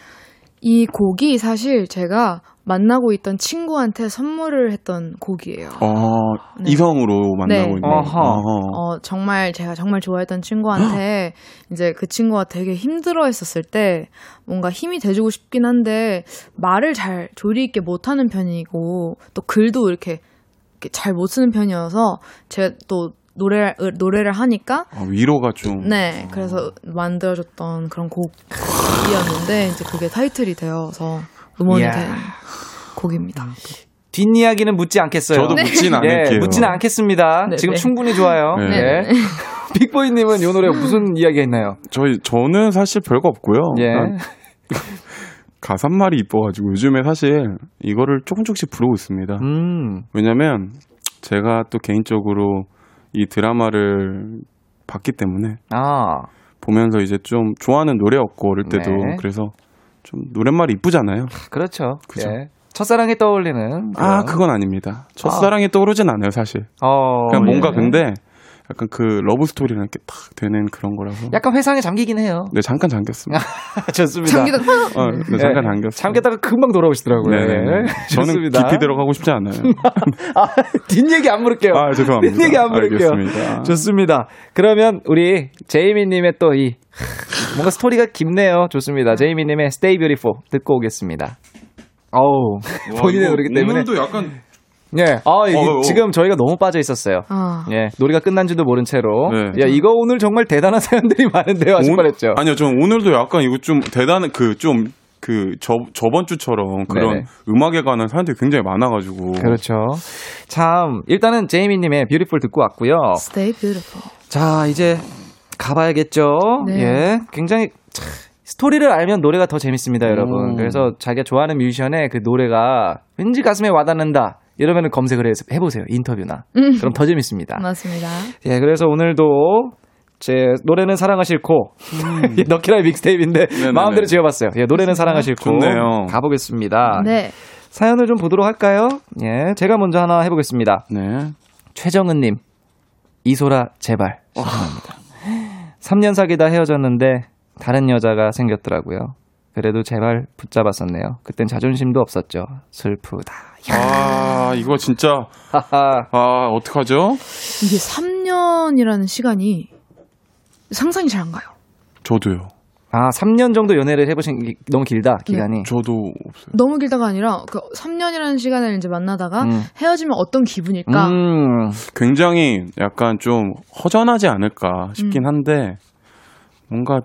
이 곡이 사실 제가 만나고 있던 친구한테 선물을 했던 곡이에요.
어,
네.
이성으로 만나고
네.
있는.
어허.
어허.
어, 정말 제가 정말 좋아했던 친구한테 이제 그 친구가 되게 힘들어 했었을 때 뭔가 힘이 돼주고 싶긴 한데 말을 잘 조리 있게 못하는 편이고 또 글도 이렇게 잘 못 쓰는 편이어서 제가 또 노래 노래를 하니까
아, 위로가 좀.
네 그래서 만들어줬던 그런 곡이었는데 이제 그게 타이틀이 되어서 음원이
이야.
된 곡입니다.
뒷이야기는 묻지 않겠어요.
저도 묻진 않을게요.
예, 묻지는 않겠습니다.
네,
지금
네.
충분히 좋아요.
네.
예. 빅보이님은 이 노래 무슨 이야기가 있나요?
저희 저는 사실 별거 없고요.
예.
가사말이 이뻐가지고 요즘에 사실 이거를 조금 조금씩 부르고 있습니다.
음,
왜냐면 제가 또 개인적으로 이 드라마를 봤기 때문에
아,
보면서 이제 좀 좋아하는 노래였고 어릴 때도
네.
그래서 좀 노랫말이 이쁘잖아요.
그렇죠.
그죠.
예. 첫사랑이 떠올리는.
아
그런.
그건 아닙니다. 첫사랑이 떠오르진 않아요 사실.
어,
그냥 뭔가
예.
근데 약간 그 러브 스토리랑 이렇게 딱 되는 그런 거라서.
약간 회상에 잠기긴 해요.
네 잠깐 잠겼습니다.
좋습니다.
잠기다
어, 네, 잠깐
예.
잠겼어요.
잠겼다가 금방 돌아오시더라고요.
네, 네.
예.
저는
좋습니다.
깊이 들어가고 싶지 않아요.
아, 뒷얘기 안 물을게요.
아, 죄송합니다.
뒷얘기 안 물을게요.
알겠습니다.
좋습니다. 그러면 우리 제이미 님의 또 이 뭔가 스토리가 깊네요. 좋습니다. 제이미 님의 Stay Beautiful 듣고 오겠습니다. 어우, 본인의 노래기 때문에.
오늘도 약간
예. 아, 이게
어, 어.
지금 저희가 너무 빠져 있었어요.
아,
예. 노래가 끝난 줄도 모른 채로.
네.
야, 이거 오늘 정말 대단한 사연들이 많은데요. 하실
오-
뻔했죠.
아니요, 저는 오늘도 약간 이거 좀 대단한 그좀 그 저 저번 주처럼 그런
네네.
음악에 관한 사연들이 굉장히 많아가지고
그렇죠. 참, 일단은 제이미님의 Beautiful 듣고 왔고요.
Stay Beautiful.
자, 이제 가봐야겠죠.
네.
예. 굉장히 참, 스토리를 알면 노래가 더 재밌습니다, 여러분.
음.
그래서 자기가 좋아하는 뮤지션의 그 노래가 왠지 가슴에 와닿는다. 이러면 검색을 해서 해보세요. 인터뷰나.
음.
그럼 더 재밌습니다.
맞습니다.
예, 그래서 오늘도 제 노래는 사랑하 싫고 너키라의 믹스테이프인데
음. 네네네.
마음대로 지어봤어요. 예, 노래는 사랑하 싫고
좋네요.
가보겠습니다.
네.
사연을 좀 보도록 할까요? 예, 제가 먼저 하나 해보겠습니다.
네.
최정은님, 이소라 제발 신청합니다. 3년 사귀다 헤어졌는데 다른 여자가 생겼더라고요. 그래도 제발 붙잡았었네요. 그땐 자존심도 없었죠. 슬프다.
아 이거 진짜. 아 어떡하죠?
이게 3년이라는 시간이 상상이 잘 안 가요.
저도요.
아, 3년 정도 연애를 해보신 게 너무 길다 기간이.
저도 없어요.
너무 길다가 아니라 그 3년이라는 시간을 이제 만나다가
음.
헤어지면 어떤 기분일까?
음,
굉장히 약간 좀 허전하지 않을까 싶긴 한데 뭔가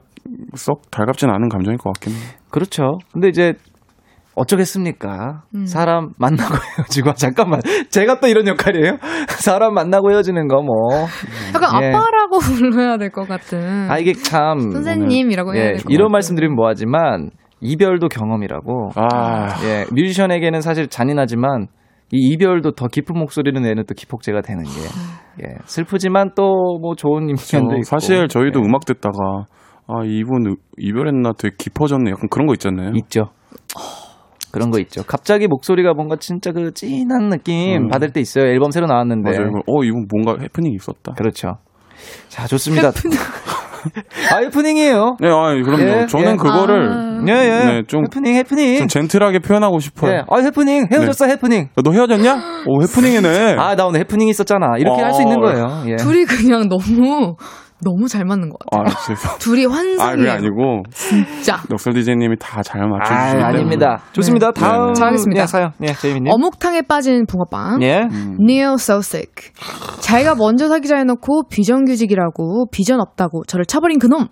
썩 달갑진 않은 감정일 것 같긴 해요.
그렇죠. 근데 이제 어쩌겠습니까?
음.
사람 만나고 헤어지고 잠깐만 제가 또 이런 역할이에요? 사람 만나고 헤어지는 거 뭐.
약간
예.
아빠라고 불러야 될 것 같은.
아 이게 참
선생님이라고 해야
예,
될것
이런. 말씀드리면 뭐하지만 이별도 경험이라고.
아
예, 뮤지션에게는 사실 잔인하지만 이 이별도 더 깊은 목소리를 내는 또 기폭제가 되는 게 예, 슬프지만 또 뭐 좋은
저
면도 있고.
사실 저희도
예,
음악 듣다가 아 이분 의- 이별했나 되게 깊어졌네 약간 그런 거 있잖아요.
있죠. 그런 거 있죠. 갑자기 목소리가 뭔가 진짜 그 찐한 느낌
음.
받을 때 있어요. 앨범 새로 나왔는데.
맞아요. 어 이분 뭔가 해프닝이 있었다.
그렇죠. 자, 좋습니다. 아, 해프닝이에요.
네, 아 그럼요.
예,
저는
예.
그거를
아.
예, 예.
네, 좀-
해프닝, 해프닝.
좀 젠틀하게 표현하고 싶어요.
예. 아, 해프닝. 헤어졌어, 해프닝.
야, 너 헤어졌냐? 오 해프닝이네.
아, 나 오늘 해프닝 있었잖아. 이렇게
어,
할수 있는 거예요. 예.
둘이 그냥 너무 너무 잘 맞는 것 같아요.
아.
둘이
아 그게
환상이에요.
아니고
진짜.
넉살 디제이님이 다 잘 맞춰주시기
아. 아닙니다. 좋습니다.
네.
다음
잘하겠습니다.
예, 사연. 예, 제이미님.
어묵탕에 빠진 붕어빵.
예.
음.
Neil so sick. 자기가 먼저 사귀자 해놓고 비정규직이라고 비전 없다고 저를 쳐버린 그놈.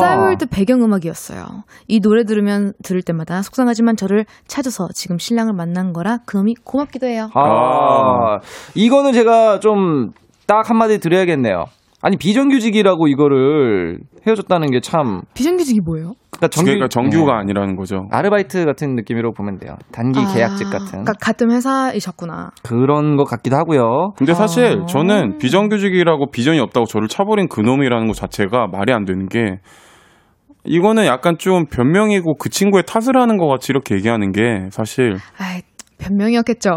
싸이월드 배경음악이었어요. 이 노래 들으면 들을 때마다 속상하지만 저를 찾아서 지금 신랑을 만난 거라 그놈이 고맙기도 해요.
아, 이거는 제가 좀 딱 한마디 드려야겠네요. 아니, 비정규직이라고 이거를 헤어졌다는 게 참,
비정규직이 뭐예요?
그러니까 정규,
그러니까 정규가
예.
아니라는 거죠.
아르바이트 같은 느낌으로 보면 돼요. 단기
아,
계약직 같은.
그러니까 같은 회사이셨구나.
그런 것 같기도 하고요.
근데 사실
아.
저는 비정규직이라고 비전이 없다고 저를 차버린 그놈이라는 것 자체가 말이 안 되는 게 이거는 약간 좀 변명이고 그 친구의 탓을 하는 것 같이 이렇게 얘기하는 게 사실
아이, 변명이었겠죠.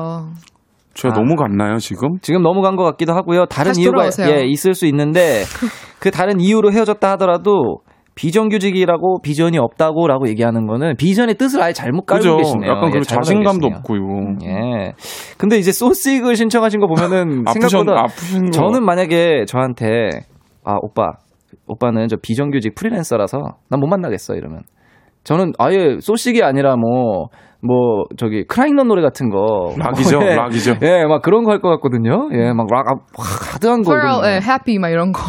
제가
아.
너무 갔나요 지금?
지금 넘어간 것 같기도 하고요. 다른 이유가
돌아오세요.
예, 있을 수 있는데 그 다른 이유로 헤어졌다 하더라도 비정규직이라고 비전이 없다고라고 얘기하는 거는 비전의 뜻을 아예 잘못 깔고
그죠?
계시네요.
약간
예,
자신감도. 없고요.
예. 근데 이제 소식을 신청하신 거 보면은
아프셨
생각보다
아프신 거.
저는 만약에 저한테 아 오빠 오빠는 저 비정규직 프리랜서라서 난 못 만나겠어 이러면 저는 아예 소식이 아니라 뭐 뭐 저기 크라잉런 노래 같은 거
락이죠,
예,
락이죠.
예, 막 그런 거 할 것 같거든요. 예, 막락 하드한 거.
Pearl,
이런
예,
거.
happy 막 이런 거.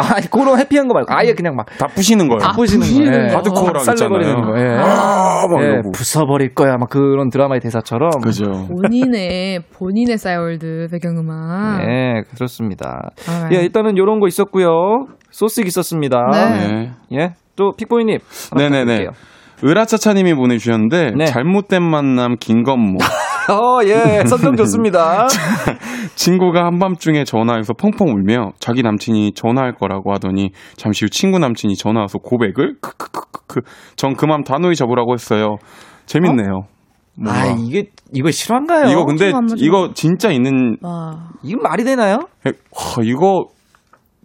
아, 그런 해피한 거 말고 아예 그냥 막
다 부시는 거예요.
아,
부시는
부시는
거. 예.
거.
하드코어랑 있잖아요.
거. 예.
아, 막
예. 부숴버릴 거야. 막 그런 드라마의 대사처럼.
그죠.
본인의 본인의 싸이월드 배경음악.
예, 그렇습니다.
아,
예, 일단은 요런 거 있었고요. 소식 있었습니다.
네.
네.
예. 또 픽보이님.
네네네.
부탁드릴게요.
으라차차님이 보내주셨는데
네.
잘못된 만남 김건모
어, 예. 선정 좋습니다.
친구가 한밤중에 전화해서 펑펑 울며 자기 남친이 전화할 거라고 하더니 잠시 후 친구 남친이 전화 와서 고백을 크크크크크 전 그만 단호히 접으라고 했어요. 재밌네요. 뭔가.
아, 이게 이거 실화인가요?
이거 근데 이거 진짜 있는
와.
이거 말이 되나요?
와, 이거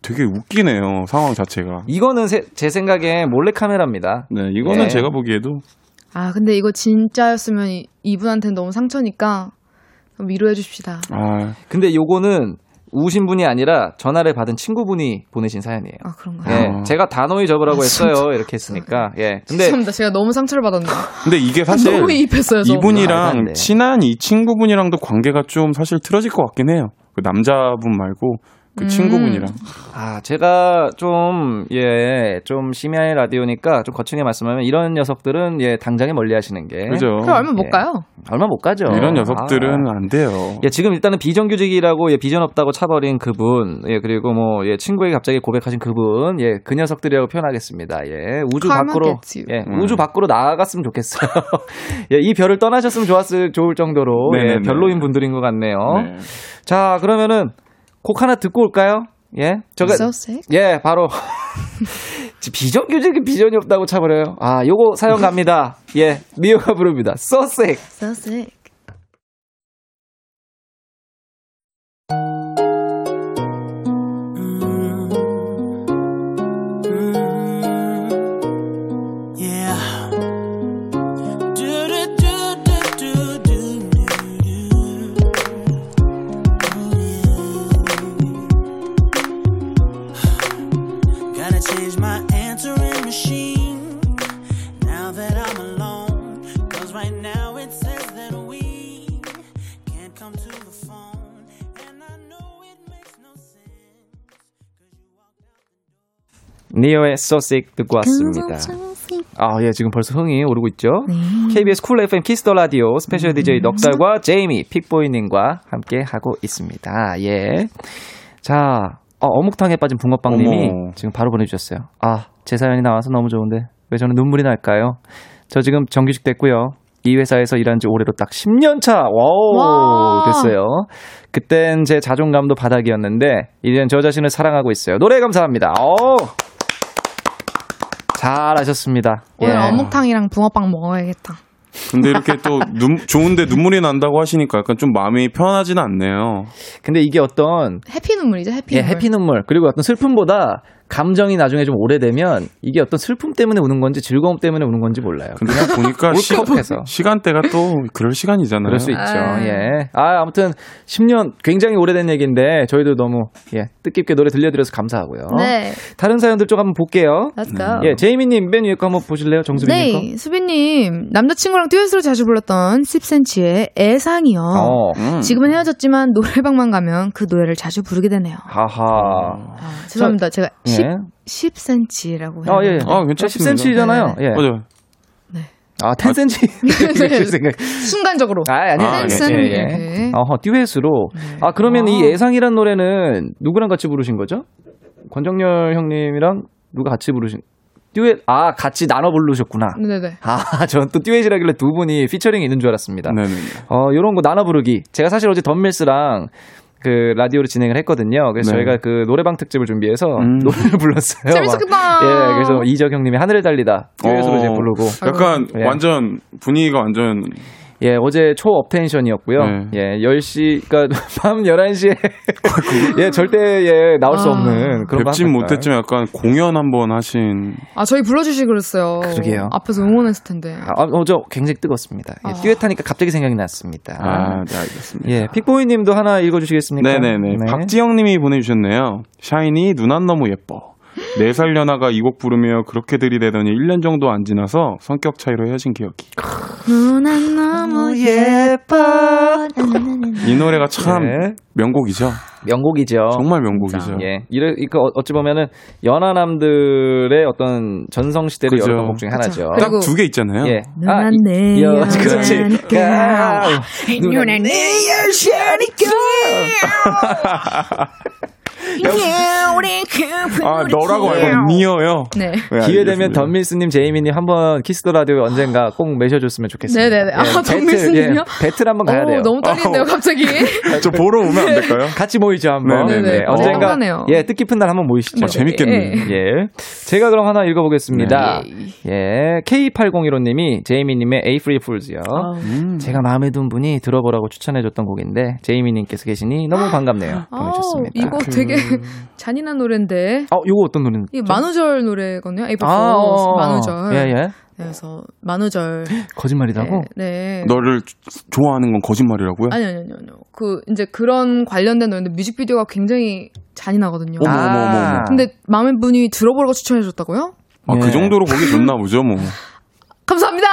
되게 웃기네요 상황 자체가.
이거는 세- 제 생각에 몰래 카메라입니다.
네 이거는
예.
제가 보기에도
아 근데 이거 진짜였으면 이, 이분한테는 너무 상처니까 위로해 주십시다.
아
근데 요거는 우신 분이 아니라 전화를 받은 친구분이 보내신 사연이에요.
아 그런가요?
예,
아.
제가 단호히 접으라고 했어요. 이렇게 했으니까. 예. 근데
죄송합니다. 제가 너무 상처를 받았네.
근데 이게 사실
너무 이입했어요.
이분이랑
돼.
친한 이 친구분이랑도 관계가 좀 사실 틀어질 것 같긴 해요. 그 남자분 말고 그
음.
친구분이랑.
아, 제가 좀, 예, 좀 심야의 라디오니까 좀 거창하게 말씀하면 이런 녀석들은 예, 당장에 멀리 하시는 게.
그죠.
그럼 얼마 못
예.
가요?
얼마 못 가죠.
이런 녀석들은
아.
안 돼요.
예, 지금 일단은 비정규직이라고 예, 비전 없다고 차버린 그분, 예, 그리고 뭐, 예, 친구에게 갑자기 고백하신 그분, 예, 그 녀석들이라고 표현하겠습니다. 예, 우주 밖으로. 예,
음.
우주 밖으로 나아갔으면 좋겠어요. 예, 이 별을 떠나셨으면 좋았을, 좋을 정도로, 예,
네네네.
별로인 분들인 것 같네요.
네.
자, 그러면은, 곡 하나 듣고 올까요? 예? 저거,
So.
예, 바로. 비정규직이 비전이 없다고 차버려요. 아, 요거 사연 갑니다. 예, 미호가 부릅니다. So sick.
So sick.
니요의 sick 듣고 왔습니다. 아, 예, 지금 벌써 흥이 오르고 있죠? KBS 쿨 FM 키스 더 라디오 스페셜 DJ 넉살과 제이미 픽보이님과 함께 하고 있습니다. 예. 자, 어, 어묵탕에 빠진 붕어빵님이. 지금 바로 보내주셨어요. 아, 제 사연이 나와서 너무 좋은데 왜 저는 눈물이 날까요? 저 지금 정규직 됐고요. 이 회사에서 일한 지 올해로 딱 10년 차. 와우.
와.
됐어요. 그땐 제 자존감도 바닥이었는데 이젠 저 자신을 사랑하고 있어요. 노래 감사합니다. 오. 잘하셨습니다.
오늘
예.
어묵탕이랑 붕어빵 먹어야겠다.
근데 이렇게 또 눈, 좋은데 눈물이 난다고 하시니까 약간 좀 마음이 편하지는 않네요.
근데 이게 어떤
해피 눈물이죠, 해피
예,
눈물.
해피 눈물 그리고 어떤 슬픔보다 감정이 나중에 좀 오래되면 이게 어떤 슬픔 때문에 우는 건지 즐거움 때문에 우는 건지 몰라요.
근데 그냥 보니까 시,
울컥해서.
시간대가 또 그럴 시간이잖아요.
그럴 수 있죠.
아.
예. 아, 아무튼 10년 굉장히 오래된 얘기인데 저희도 너무 예, 뜻깊게 노래 들려드려서 감사하고요.
네,
다른 사연들 좀 한번 볼게요.
let's go.
예, 제이미님 맨 위에 거 한번 보실래요? 정수빈님 거?
네, 수빈님 남자친구랑 듀엣으로 자주 불렀던 10cm의 애상이요.
어.
음.
지금은 헤어졌지만 노래방만 가면 그 노래를 자주 부르게 되네요.
하하.
아, 죄송합니다. 제가 10,
예.
10cm라고
어, 예.
아, 괜찮습니다.
10cm잖아요. 예.
맞아요.
아, 10cm. 생각.
순간적으로.
아, 아니,
아,
아니,
댄슨
예, 예.
이렇게.
어허, 듀엣으로.
네.
아, 그러면 이
아.
예상이란 노래는 누구랑 같이 부르신 거죠? 권정열 형님이랑 누가 같이 부르신, 듀엣, 아, 같이 나눠 부르셨구나.
네네.
아, 전 또 듀엣이라길래 두 분이 피처링이 있는 줄 알았습니다.
네네.
어, 요런 거 나눠 부르기. 제가 사실 어제 덤밀스랑 그 라디오를 진행을 했거든요. 그래서
네.
저희가 그 노래방 특집을 준비해서
음.
노래를 불렀어요.
재밌었겠다.
막. 예, 그래서 이적 형님이 하늘을 달리다 듀엣으로
어,
이제 부르고.
약간
예.
완전 분위기가 완전
예, 어제 초업텐션이었고요.
네.
예, 10시, 그니까 밤 11시에. 예, 절대, 예, 나올 수
아.
없는 그런 거.
뵙진 못했지만 약간 공연 한번 하신
아, 저희 불러주시 그랬어요.
그러게요.
앞에서 응원했을 텐데.
아, 어저 굉장히 뜨겁습니다. 예,
아.
듀엣하니까 갑자기 생각이 났습니다.
아, 네, 알겠습니다.
예, 픽보이 님도 하나 읽어주시겠습니까?
네네네. 박지영 님이 보내주셨네요. 샤이니 눈 안 너무 예뻐. 4살 연하가 이 곡 부르며 그렇게 들이대더니 1년 정도 안 지나서 성격 차이로 헤어진 기억이.
누난 너무 예뻐.
이 노래가 참
네.
명곡이죠.
명곡이죠.
정말 명곡이죠.
예. 이래, 이거 어- 어찌 보면은 연하남들의 어떤 전성 시대를
그죠.
열었던 곡 중에 하나죠.
딱 두 개 있잖아요.
예.
누난
이-
내
여-
여자니까.
누난 내
아, 너라고 알고 니어요.
네.
네,
기회 되면. 던밀스님, 제이미님 한번 키스 더 라디오 언젠가 꼭 모셔줬으면 좋겠습니다.
네네네. 아,
배틀,
던밀스님이요?
예, 배틀 한번 가야
오,
돼요.
너무 떨리는데요, 갑자기.
저 보러 오면 안 될까요?
같이 모이죠 한번.
네네네.
예, 언젠가
궁금하네요.
예 뜻깊은 날 한번 모이시죠.
아, 재밌겠네요.
예. 제가 그럼 하나 읽어보겠습니다. 예. K8015님이 제이미님의 A Free Fools요.
음.
제가 마음에 든 분이 들어보라고 추천해줬던 곡인데 제이미님께서 계시니 너무 반갑네요.
아,
보내주셨습니다.
이거 되게 잔인한 노래인데.
어, 요거 어떤 노래는?
이 만우절 노래거든요. 에이프
아, 어, 어.
만우절.
예, 예.
그래서 만우절.
거짓말이라고?
네. 네.
너를 좋아하는 건 거짓말이라고요?
아니 아니 아니 아니요. 그 이제 그런 관련된 노래인데 뮤직비디오가 굉장히 잔인하거든요.
어머, 어머, 어머, 어머.
근데 마음의 분이 들어보라고 추천해 줬다고요?
아,
예.
그 정도로 거기 좋나 보죠, 뭐.
감사합니다.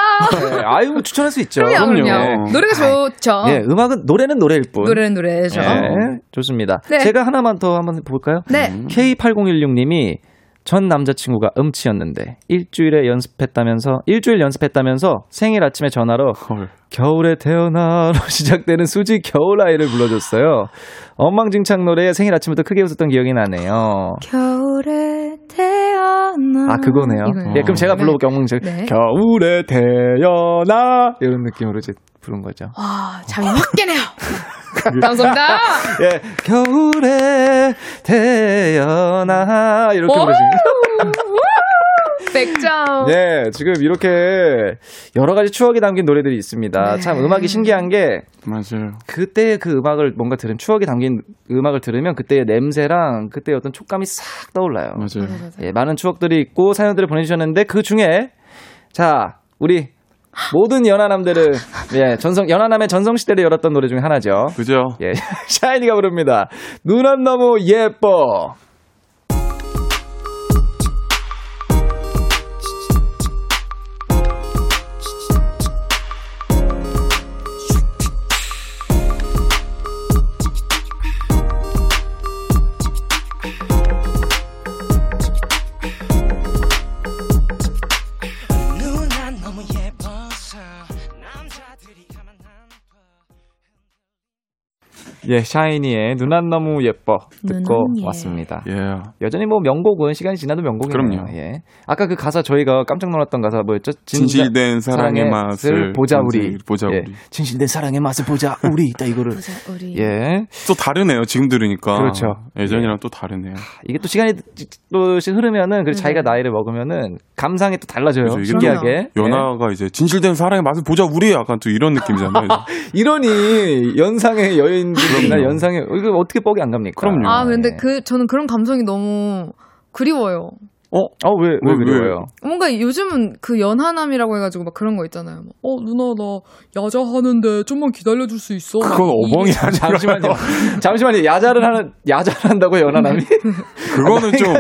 네, 아유, 뭐 추천할 수 있죠.
그럼요, 그럼요.
그럼요.
노래가 좋죠.
예, 음악은, 노래는 노래일 뿐.
노래는 노래죠.
예, 좋습니다.
네.
제가 하나만 더 한번 볼까요?
네.
K8016님이 전 남자친구가 음치였는데 일주일에 연습했다면서 일주일 연습했다면서 생일 아침에 전화로
헐.
겨울에 태어나로 시작되는 수지 겨울 아이를 불러줬어요. 엉망진창 노래에 생일 아침부터 크게 웃었던 기억이 나네요.
겨울에 태어나.
아 그거네요.
이거예요.
예, 그럼 제가 불러볼게요. 엉망진창.
네.
겨울에 태어나 이런 느낌으로 이제 부른 거죠.
와, 잠이 확 깨네요. 감사합니다.
예, 겨울에 태어나 이렇게
오!
부르시면.
100점.
네, 지금 이렇게 여러 가지 추억이 담긴 노래들이 있습니다.
네.
참 음악이 신기한 게
맞아요.
그때의 그 음악을 뭔가 들은 추억이 담긴 음악을 들으면 그때의 냄새랑 그때의 어떤 촉감이 싹 떠올라요.
맞아요.
예, 많은 추억들이 있고 사연들을 보내주셨는데 그 중에 자 우리 모든 연하남들을 예 전성 연하남의 전성 시대를 열었던 노래 중에 하나죠.
그죠?
예, 샤이니가 부릅니다. 눈은 너무 예뻐.
예,
샤이니의 눈안 너무 예뻐 듣고
예.
왔습니다.
예.
여전히 뭐 명곡은 시간이 지나도 명곡이네요.
그럼요.
예. 아까 그 가사 저희가 깜짝 놀랐던 가사 뭐였죠?
진실된 사랑의 맛을
보자 우리.
보자
예.
우리.
진실된 사랑의 맛을 보자 우리. 딱 이거를
보자, 우리.
예.
또 다르네요. 지금 들으니까.
그렇죠.
예전이랑 또 다르네요.
이게 또 시간이 또씩 흐르면은 그리고 자기가 나이를 먹으면은 감상이 또 달라져요.
이게
신기하게. 예.
연하가 이제 진실된 사랑의 맛을 보자 우리 약간 또 이런 느낌이잖아요.
이러니 연상의 여인들이나
그럼요.
연상의 이거 어떻게 뻑이 안 갑니까?
그럼요.
아, 근데
예.
그, 저는 그런 감성이 너무 그리워요.
어, 어, 왜, 왜
왜,
그래요?
뭔가 요즘은 그 연하남이라고 해가지고 막 그런 거 있잖아요. 막, 어, 누나, 나 야자 하는데 좀만 기다려줄 수 있어? 막
그건
이-
어벙이
아,
아니라
잠시만요. 잠시만요. 야자를 하는, 야자를 한다고 연하남이?
그거는 좀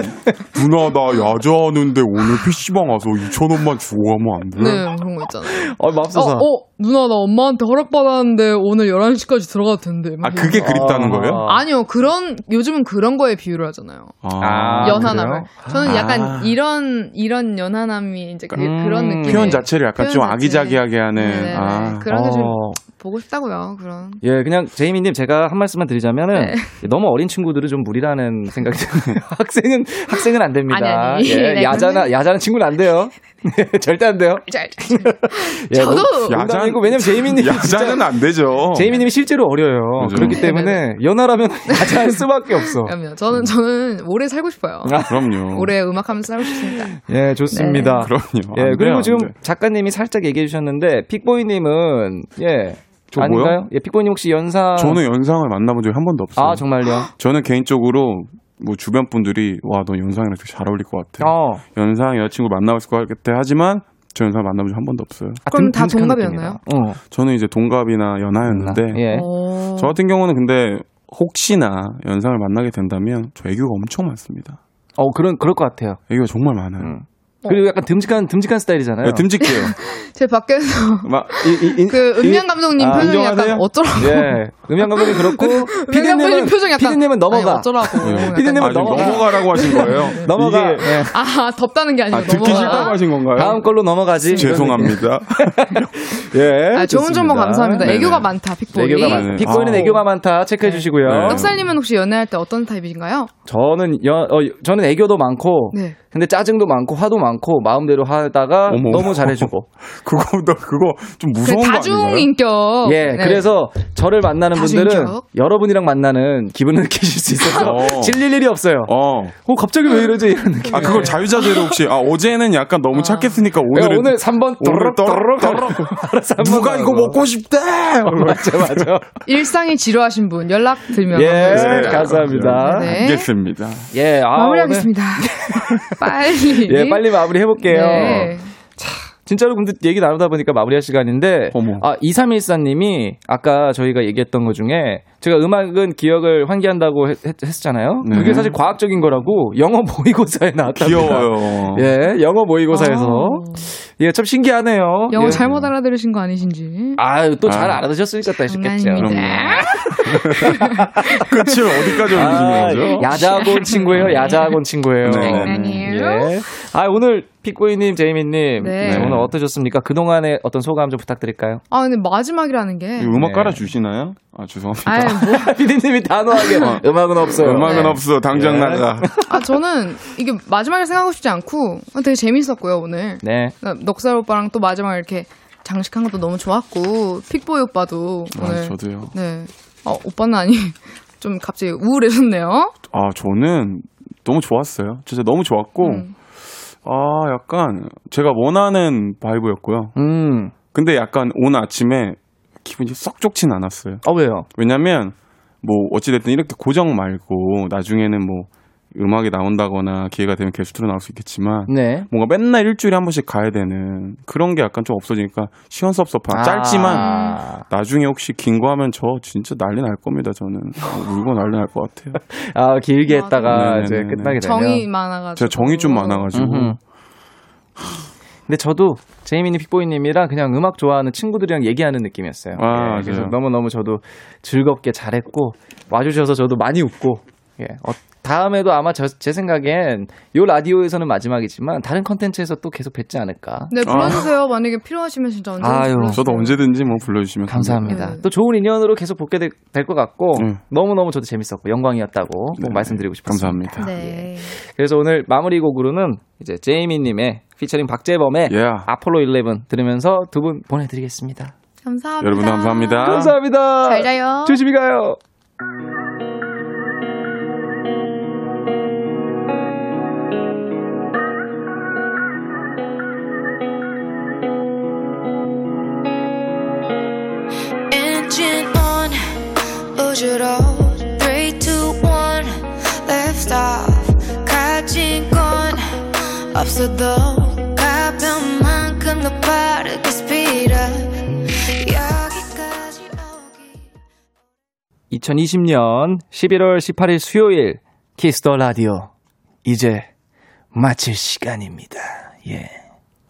누나 나 야자 하는데 오늘 PC방 와서 2천 원만 주고 가면 안 돼?
네, 그런 거 있잖아요.
어,
어,
맙소사.
어, 누나, 나 엄마한테 허락받았는데 오늘 11시까지 들어가도 된대.
막아 그게. 그립다는 거예요?
아니요, 그런, 요즘은 그런 거에 비유를 하잖아요.
아,
연하남을.
그래요?
저는 약간
아.
이런, 이런 연하남이 이제 그,
음,
런 느낌.
표현 자체를 약간 좀
표현 자체.
아기자기하게 하는
네네네.
아
그런 게좀
어.
보고 싶다고요, 그런.
예, 그냥 제이미 님 제가 한 말씀만 드리자면은 너무 어린 친구들은 좀 무리라는 생각이 들어요. 학생은 학생은 안 됩니다.
아니, 아니.
예,
네,
야자나 야자는 친구는 안 돼요. 네, 절대 안 돼요.
잘,
예,
저도
농-
야자-
농담이고 왜냐면 제이미님
야자는 안 되죠.
제이미님이 실제로 어려요.
맞아요.
그렇기 때문에 연하라면 야자할 수밖에 없어.
그럼요. 저는, 저는 오래 살고 싶어요.
그럼요.
오래 음악하면서 살고 싶습니다.
예, 좋습니다.
그럼요.
예,
안
그리고
돼요,
지금. 작가님이 살짝 얘기해 주셨는데 픽보이님은 예
저
아닌가요?
뭐요?
예, 픽보이님 혹시 연상
저는 연상을 만나본 적이 한 번도 없어요.
아 정말요?
저는 개인적으로 뭐 주변 분들이 와 너 연상이랑 되게 잘 어울릴 것 같아.
어.
연상 여자친구 만나고 있을 것 같아 하지만 저 연상 만나본 적 한 번도 없어요.
아,
그럼 다 동갑이었나요?
느낌이다. 어.
저는 이제 동갑이나 연하였는데
예.
오.
저 같은 경우는 근데 혹시나 연상을 만나게 된다면 저 애교가 엄청 많습니다.
어, 그런, 그럴 것 같아요.
애교가 정말 많아요.
음. 그리고 약간 듬직한, 듬직한 스타일이잖아요.
네, 듬직해요.
제 밖에서
막, 이, 이, 이,
그 감독님
아,
표정이 약간
인정하세요?
어쩌라고.
예. 음향 감독님 그렇고,
감독님
피디님은,
표정 약간
피디님은 넘어가.
아니, 어쩌라고. 약간
피디님은
아,
넘어가.
넘어가라고 하신 거예요?
넘어가.
이게,
예.
아 덥다는 게 아니고
아, 듣기. 싫다고 하신 건가요?
다음 걸로 넘어가지.
죄송합니다.
예.
아, 좋은 정보. 감사합니다.
네네.
애교가 많다, 픽보이.
애교가 많다.
네.
빅보이는
아.
애교가 많다. 체크해
네.
주시고요.
네.
떡살님은 혹시 연애할 때 어떤 타입이신가요?
저는 여, 어, 저는 애교도 많고,
네.
근데 짜증도 많고, 화도 많고, 마음대로 하다가
어머.
너무 잘해주고.
그거, 너 그거
좀그
무서운 거
다중
아닌가요?
인격.
예,
네.
그래서 저를 만나는 분들은
다수인격.
여러분이랑 만나는 기분을 느끼실 수 있어서
어.
질릴 일이 없어요.
어.
어, 갑자기 왜 이러지? 이런 느낌.
아, 그걸 자유자재로 혹시, 아, 어제는 약간 너무 착했으니까 오늘은.
네, 오늘 3번
오늘
또르륵
또르륵
바로 3번
누가 이거. 먹고 싶대!
맞아, 맞아.
일상이 지루하신 분 연락 들면
예,
감사하겠습니다.
감사합니다.
네.
알겠습니다.
예, 아,
마무리하겠습니다. 빨리.
예, 빨리 마 무리 해볼게요.
네.
진짜로 근데 얘기 나누다 보니까 마무리할 시간인데
어머.
아 2314님이 아까 저희가 얘기했던 것 중에 제가 음악은 기억을 환기한다고 했, 었잖아요
네.
그게 사실 과학적인 거라고 영어 모의고사에 나왔답니다.
귀여워요.
예, 영어 모의고사에서
어.
예, 참 신기하네요.
영어
예.
잘못 알아들으신 거 아니신지.
아유, 또잘
아.
알아두셨으니까 또.
장난입니다.
끝을 어디까지
아,
올리시는 거죠?
야자학원 친구예요. 야자학원 친구예요.
네.
장난이에요.
예. 아, 오늘 픽고이님, 제이미님,
네.
오늘 어떠셨습니까? 그동안의 어떤 소감 좀 부탁드릴까요?
아 근데 마지막이라는 게.
음악
네.
깔아주시나요? 아, 죄송합니다.
아유 뭐.
피디님이 단호하게 음악은 없어요.
음악은
네.
없어. 당장
네.
나가.
아 저는 이게 마지막을 생각하고 싶지 않고 되게 재밌었고요 오늘.
네.
그러니까 넉살 오빠랑 또 마지막 이렇게 장식한 것도 너무 좋았고 픽보이 오빠도
아,
오늘.
저도요.
네. 어 오빠는 아니 좀 갑자기 우울해졌네요.
아, 저는 너무 좋았어요. 진짜 너무 좋았고,
음.
아, 약간 제가 원하는 바이브였고요.
음.
근데 약간 오늘 아침에 기분이 썩 좋진 않았어요.
아, 왜요?
왜냐면, 뭐, 어찌됐든 이렇게 고정 말고, 나중에는 뭐, 음악이 나온다거나 기회가 되면 게스트로 나올 수 있겠지만,
네.
뭔가 맨날 일주일에 한 번씩 가야 되는 그런 게 약간 좀 없어지니까 시원섭섭한 짧지만
아,
나중에 혹시 긴 거 하면 저 진짜 난리 날 겁니다 저는 어, 울고 난리 날 것 같아요
아, 길게. 했다가
네네네네.
이제 끝나게 되면.
정이 많아가지고.
제가 정이 좀 많아가지고.
근데 저도 제이미니 픽보이님이랑 그냥 음악 좋아하는 친구들이랑 얘기하는 느낌이었어요.
아,
예. 그래서 너무 너무 저도 즐겁게 잘했고 와주셔서 저도 많이 웃고 예, 어, 다음에도 아마 저, 제 생각엔 요 라디오에서는 마지막이지만 다른 컨텐츠에서 또 계속 뵙지 않을까.
네 불러주세요. 만약에 필요하시면 진짜 언제든지
아유,
불러주세요.
저도 언제든지 뭐 불러주시면
감사합니다.
네.
또 좋은 인연으로 계속 보게 될 것 같고
음.
너무너무 저도 재밌었고 영광이었다고 꼭
네.
말씀드리고 싶습니다.
감사합니다
네.
그래서 오늘 마무리 곡으로는 이제 제이미님의 피처링 박재범의
예.
아폴로 11 들으면서 두 분 보내드리겠습니다.
감사합니다.
여러분 감사합니다
감사합니다.
잘 자요.
조심히 가요. 2020년 11월 18일 수요일 키스 더 라디오. 이제 마칠 시간입니다. 예.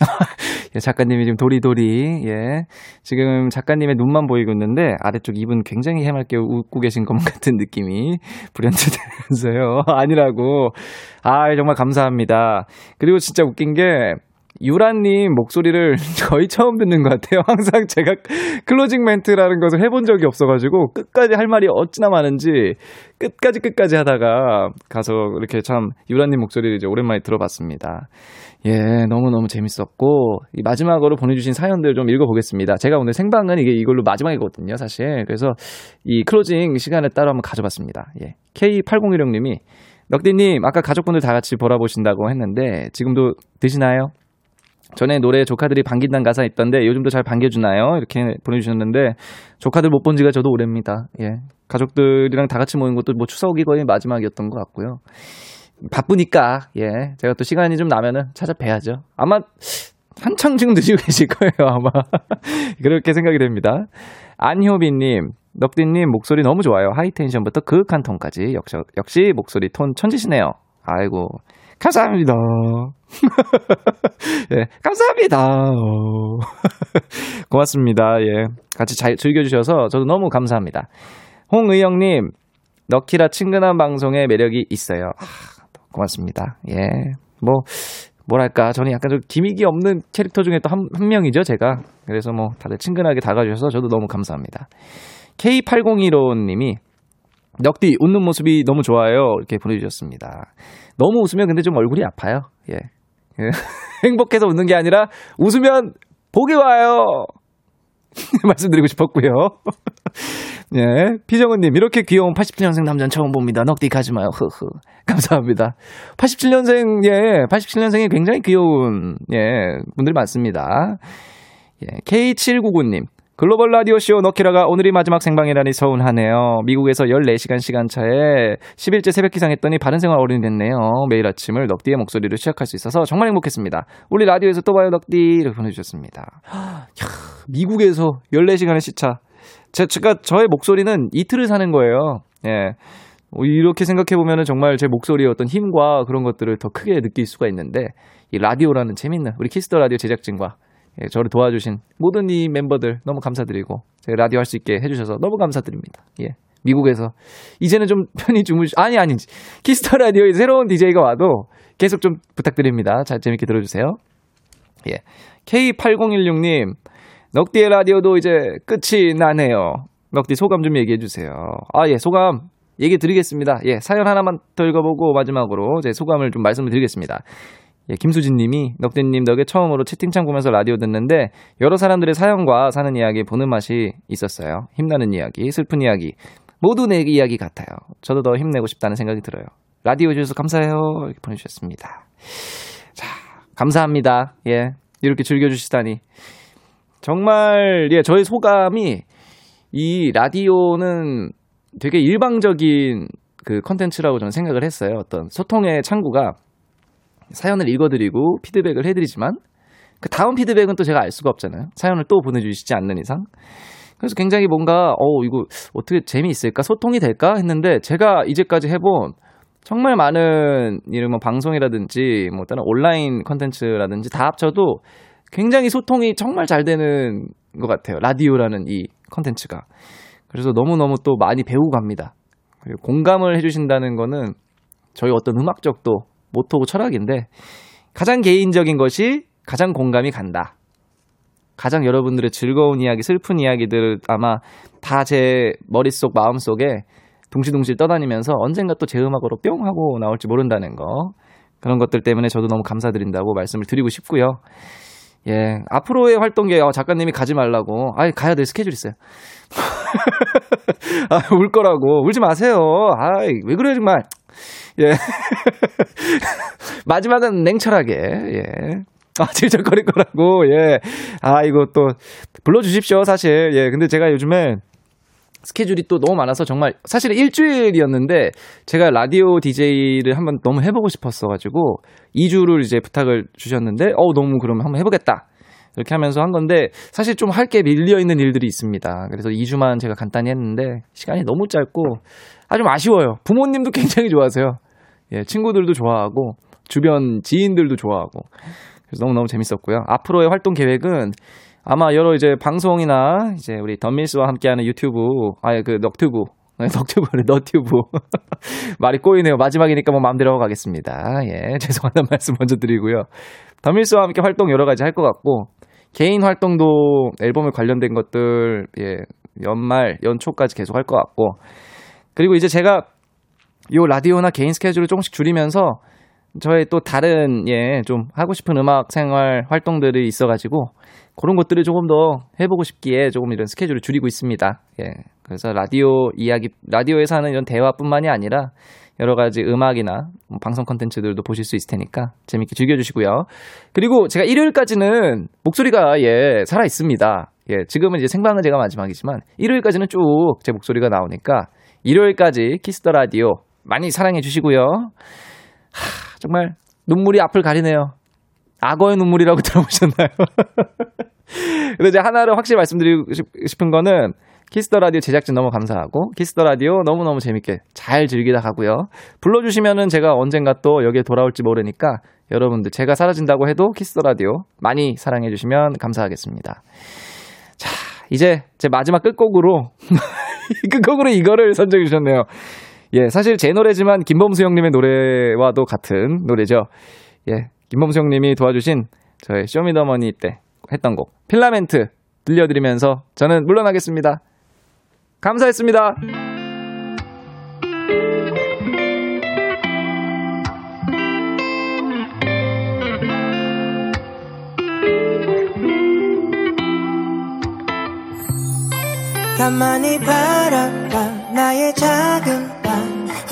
예, 작가님이 지금 도리도리, 예. 지금 작가님의 눈만 보이고 있는데, 아래쪽 입은 굉장히 해맑게 웃고 계신 것 같은 느낌이 불현듯 들면서요. 아니라고. 아, 정말 감사합니다. 그리고 진짜 웃긴 게, 유라님 목소리를 거의 처음 듣는 것 같아요. 항상 제가 클로징 멘트라는 것을 해본 적이 없어가지고 끝까지 할 말이 어찌나 많은지 끝까지 끝까지 하다가 가서 이렇게 참 유라님 목소리를 이제 오랜만에 들어봤습니다. 예, 너무너무 재밌었고, 이 마지막으로 보내주신 사연들 좀 읽어보겠습니다. 제가 오늘 생방은 이게 이걸로 마지막이거든요, 사실. 그래서 이 클로징 시간을 따로 한번 가져봤습니다. 예. K8016님이, 넉디님, 아까 가족분들 다 같이 보라 보신다고 했는데, 지금도 드시나요? 전에 노래 조카들이 반긴다는 가사 있던데 요즘도 잘 반겨주나요? 이렇게 보내주셨는데 조카들 못 본 지가 저도 오래입니다. 예. 가족들이랑 다 같이 모인 것도 뭐 추석이 거의 마지막이었던 것 같고요. 바쁘니까 예 제가 또 시간이 좀 나면은 찾아뵈야죠. 아마 한창 지금 드시고 계실 거예요 아마 그렇게 생각이 됩니다. 안효빈님, 넉디님 목소리 너무 좋아요. 하이텐션부터 그윽한 톤까지 역시, 역시 목소리 톤 천지시네요. 아이고, 감사합니다. 예, 감사합니다. 고맙습니다. 예. 같이 잘 즐겨주셔서 저도 너무 감사합니다. 홍의영님, 너키라 친근한 방송의 매력이 있어요. 아, 고맙습니다. 예. 뭐, 뭐랄까, 저는 약간 좀 기믹이 없는 캐릭터 중에 또 한, 한 명이죠, 제가. 그래서 뭐, 다들 친근하게 다가주셔서 저도 너무 감사합니다. K8015님이, 넉디, 웃는 모습이 너무 좋아요. 이렇게 보내주셨습니다. 너무 웃으면 근데 좀 얼굴이 아파요. 예. 예. 행복해서 웃는 게 아니라, 웃으면 복이 와요. 말씀드리고 싶었고요. 예. 피정은님, 이렇게 귀여운 87년생 남자는 처음 봅니다. 넉디 가지 마요. 흐흐. 감사합니다. 87년생, 예. 87년생이 굉장히 귀여운, 예. 분들이 많습니다. 예. K799님, 글로벌 라디오쇼 너키라가 오늘이 마지막 생방이라니 서운하네요. 미국에서 14시간 시간차에 10일째 새벽 기상했더니 바른 생활 어른이 됐네요. 매일 아침을 넉디의 목소리로 시작할 수 있어서 정말 행복했습니다. 우리 라디오에서 또 봐요 넉디 이렇게 보내주셨습니다. 야, 미국에서 14시간의 시차. 제, 제가 저의 목소리는 이틀을 사는 거예요. 예. 어, 이렇게 생각해보면 정말 제 목소리의 어떤 힘과 그런 것들을 더 크게 느낄 수가 있는데, 이 라디오라는 재밌는 우리 키스 더 라디오 제작진과 예, 저를 도와주신 모든 이 멤버들 너무 감사드리고 제 라디오 할 수 있게 해주셔서 너무 감사드립니다. 예. 미국에서 이제는 좀 편히 주무시 아니 아니 키스 더 라디오에 새로운 DJ가 와도 계속 좀 부탁드립니다. 잘 재밌게 들어주세요. 예. K8016님 넉디의 라디오도 이제 끝이 나네요. 넉디 소감 좀 얘기해 주세요. 아 예 소감 얘기 드리겠습니다. 예 사연 하나만 더 읽어보고 마지막으로 제 소감을 좀 말씀을 드리겠습니다. 예, 김수진 님이 넉대님 덕에 처음으로 채팅창 보면서 라디오 듣는데 여러 사람들의 사연과 사는 이야기 보는 맛이 있었어요. 힘나는 이야기, 슬픈 이야기, 모두 내 이야기 같아요. 저도 더 힘내고 싶다는 생각이 들어요. 라디오 해주셔서 감사해요. 이렇게 보내주셨습니다. 자, 감사합니다. 예, 이렇게 즐겨주시다니. 정말, 예, 저의 소감이 이 라디오는 되게 일방적인 그 컨텐츠라고 저는 생각을 했어요. 어떤 소통의 창구가 사연을 읽어드리고 피드백을 해드리지만 그 다음 피드백은 또 제가 알 수가 없잖아요. 사연을 또 보내주시지 않는 이상. 그래서 굉장히 뭔가 어 이거 어떻게 재미있을까 소통이 될까 했는데 제가 이제까지 해본 정말 많은 이런 뭐 방송이라든지 뭐 다른 온라인 컨텐츠라든지 다 합쳐도 굉장히 소통이 정말 잘 되는 것 같아요. 라디오라는 이 컨텐츠가. 그래서 너무너무 또 많이 배우고 갑니다. 그리고 공감을 해주신다는 거는 저희 어떤 음악적 도 모토고 철학인데 가장 개인적인 것이 가장 공감이 간다. 가장 여러분들의 즐거운 이야기, 슬픈 이야기들 아마 다 제 머릿속, 마음속에 동시동시 떠다니면서 언젠가 또 제 음악으로 뿅 하고 나올지 모른다는 거. 그런 것들 때문에 저도 너무 감사드린다고 말씀을 드리고 싶고요. 예, 앞으로의 활동계 어, 작가님이 가지 말라고. 아, 가야 될 스케줄 있어요. 아, 울 거라고. 울지 마세요. 아, 왜 그래요 정말. 예. 마지막은 냉철하게, 예. 아, 질척거릴 거라고, 예. 아, 이거 또, 불러주십시오, 사실. 예. 근데 제가 요즘에 스케줄이 또 너무 많아서 정말, 사실 일주일이었는데, 제가 라디오 DJ를 한번 너무 해보고 싶었어가지고, 2주를 이제 부탁을 주셨는데, 어 너무 그러면 한번 해보겠다. 이렇게 하면서 한 건데, 사실 좀 할 게 밀려 있는 일들이 있습니다. 그래서 2주만 제가 간단히 했는데, 시간이 너무 짧고, 아 좀 아쉬워요. 부모님도 굉장히 좋아하세요. 예, 친구들도 좋아하고 주변 지인들도 좋아하고 그래서 너무너무 재밌었고요. 앞으로의 활동 계획은 아마 여러 이제 방송이나 이제 우리 덤밀스와 함께하는 유튜브 아예 그 넉튜브 넉튜브를 너튜브 말이 꼬이네요. 마지막이니까 뭐 마음대로 하고 가겠습니다. 예, 죄송하다는 말씀 먼저 드리고요. 덤밀스와 함께 활동 여러 가지 할 것 같고 개인 활동도 앨범에 관련된 것들 예 연말 연초까지 계속 할 것 같고 그리고 이제 제가 요 라디오나 개인 스케줄을 조금씩 줄이면서 저의 또 다른 예 좀 하고 싶은 음악 생활 활동들이 있어가지고 그런 것들을 조금 더 해보고 싶기에 조금 이런 스케줄을 줄이고 있습니다. 예 그래서 라디오 이야기 라디오에서 하는 이런 대화뿐만이 아니라 여러 가지 음악이나 뭐 방송 컨텐츠들도 보실 수 있을 테니까 재밌게 즐겨주시고요. 그리고 제가 일요일까지는 목소리가 예 살아 있습니다. 예 지금은 이제 생방은 제가 마지막이지만 일요일까지는 쭉 제 목소리가 나오니까 일요일까지 키스 더 라디오 많이 사랑해 주시고요. 하, 정말 눈물이 앞을 가리네요. 악어의 눈물이라고 들어보셨나요? 근데 이제 하나를 확실히 말씀드리고 싶은 거는 키스 더 라디오 제작진 너무 감사하고 키스 더 라디오 너무너무 재밌게 잘 즐기다 가고요. 불러 주시면은 제가 언젠가 또 여기에 돌아올지 모르니까 여러분들 제가 사라진다고 해도 키스 더 라디오 많이 사랑해 주시면 감사하겠습니다. 자, 이제 제 마지막 끝곡으로 끝곡으로 이거를 선정해 주셨네요. 예, 사실 제 노래지만 김범수 형님의 노래와도 같은 노래죠. 예, 김범수 형님이 도와주신 저의 쇼미더머니 때 했던 곡 필라멘트 들려드리면서 저는 물러나겠습니다. 감사했습니다.
가만히 바라봐 나의 작은 방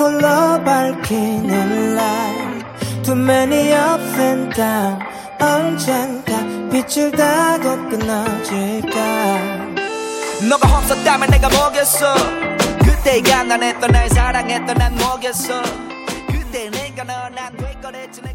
홀로 밝히는 light Too many ups and down 언젠가 빛을 따고 끊어질까?
너가 없었다면 내가 뭐겠어? 그때 가 난 했던 날 사랑했던 난 뭐겠어? 그때 내가 넌안 될 거랬지. 내가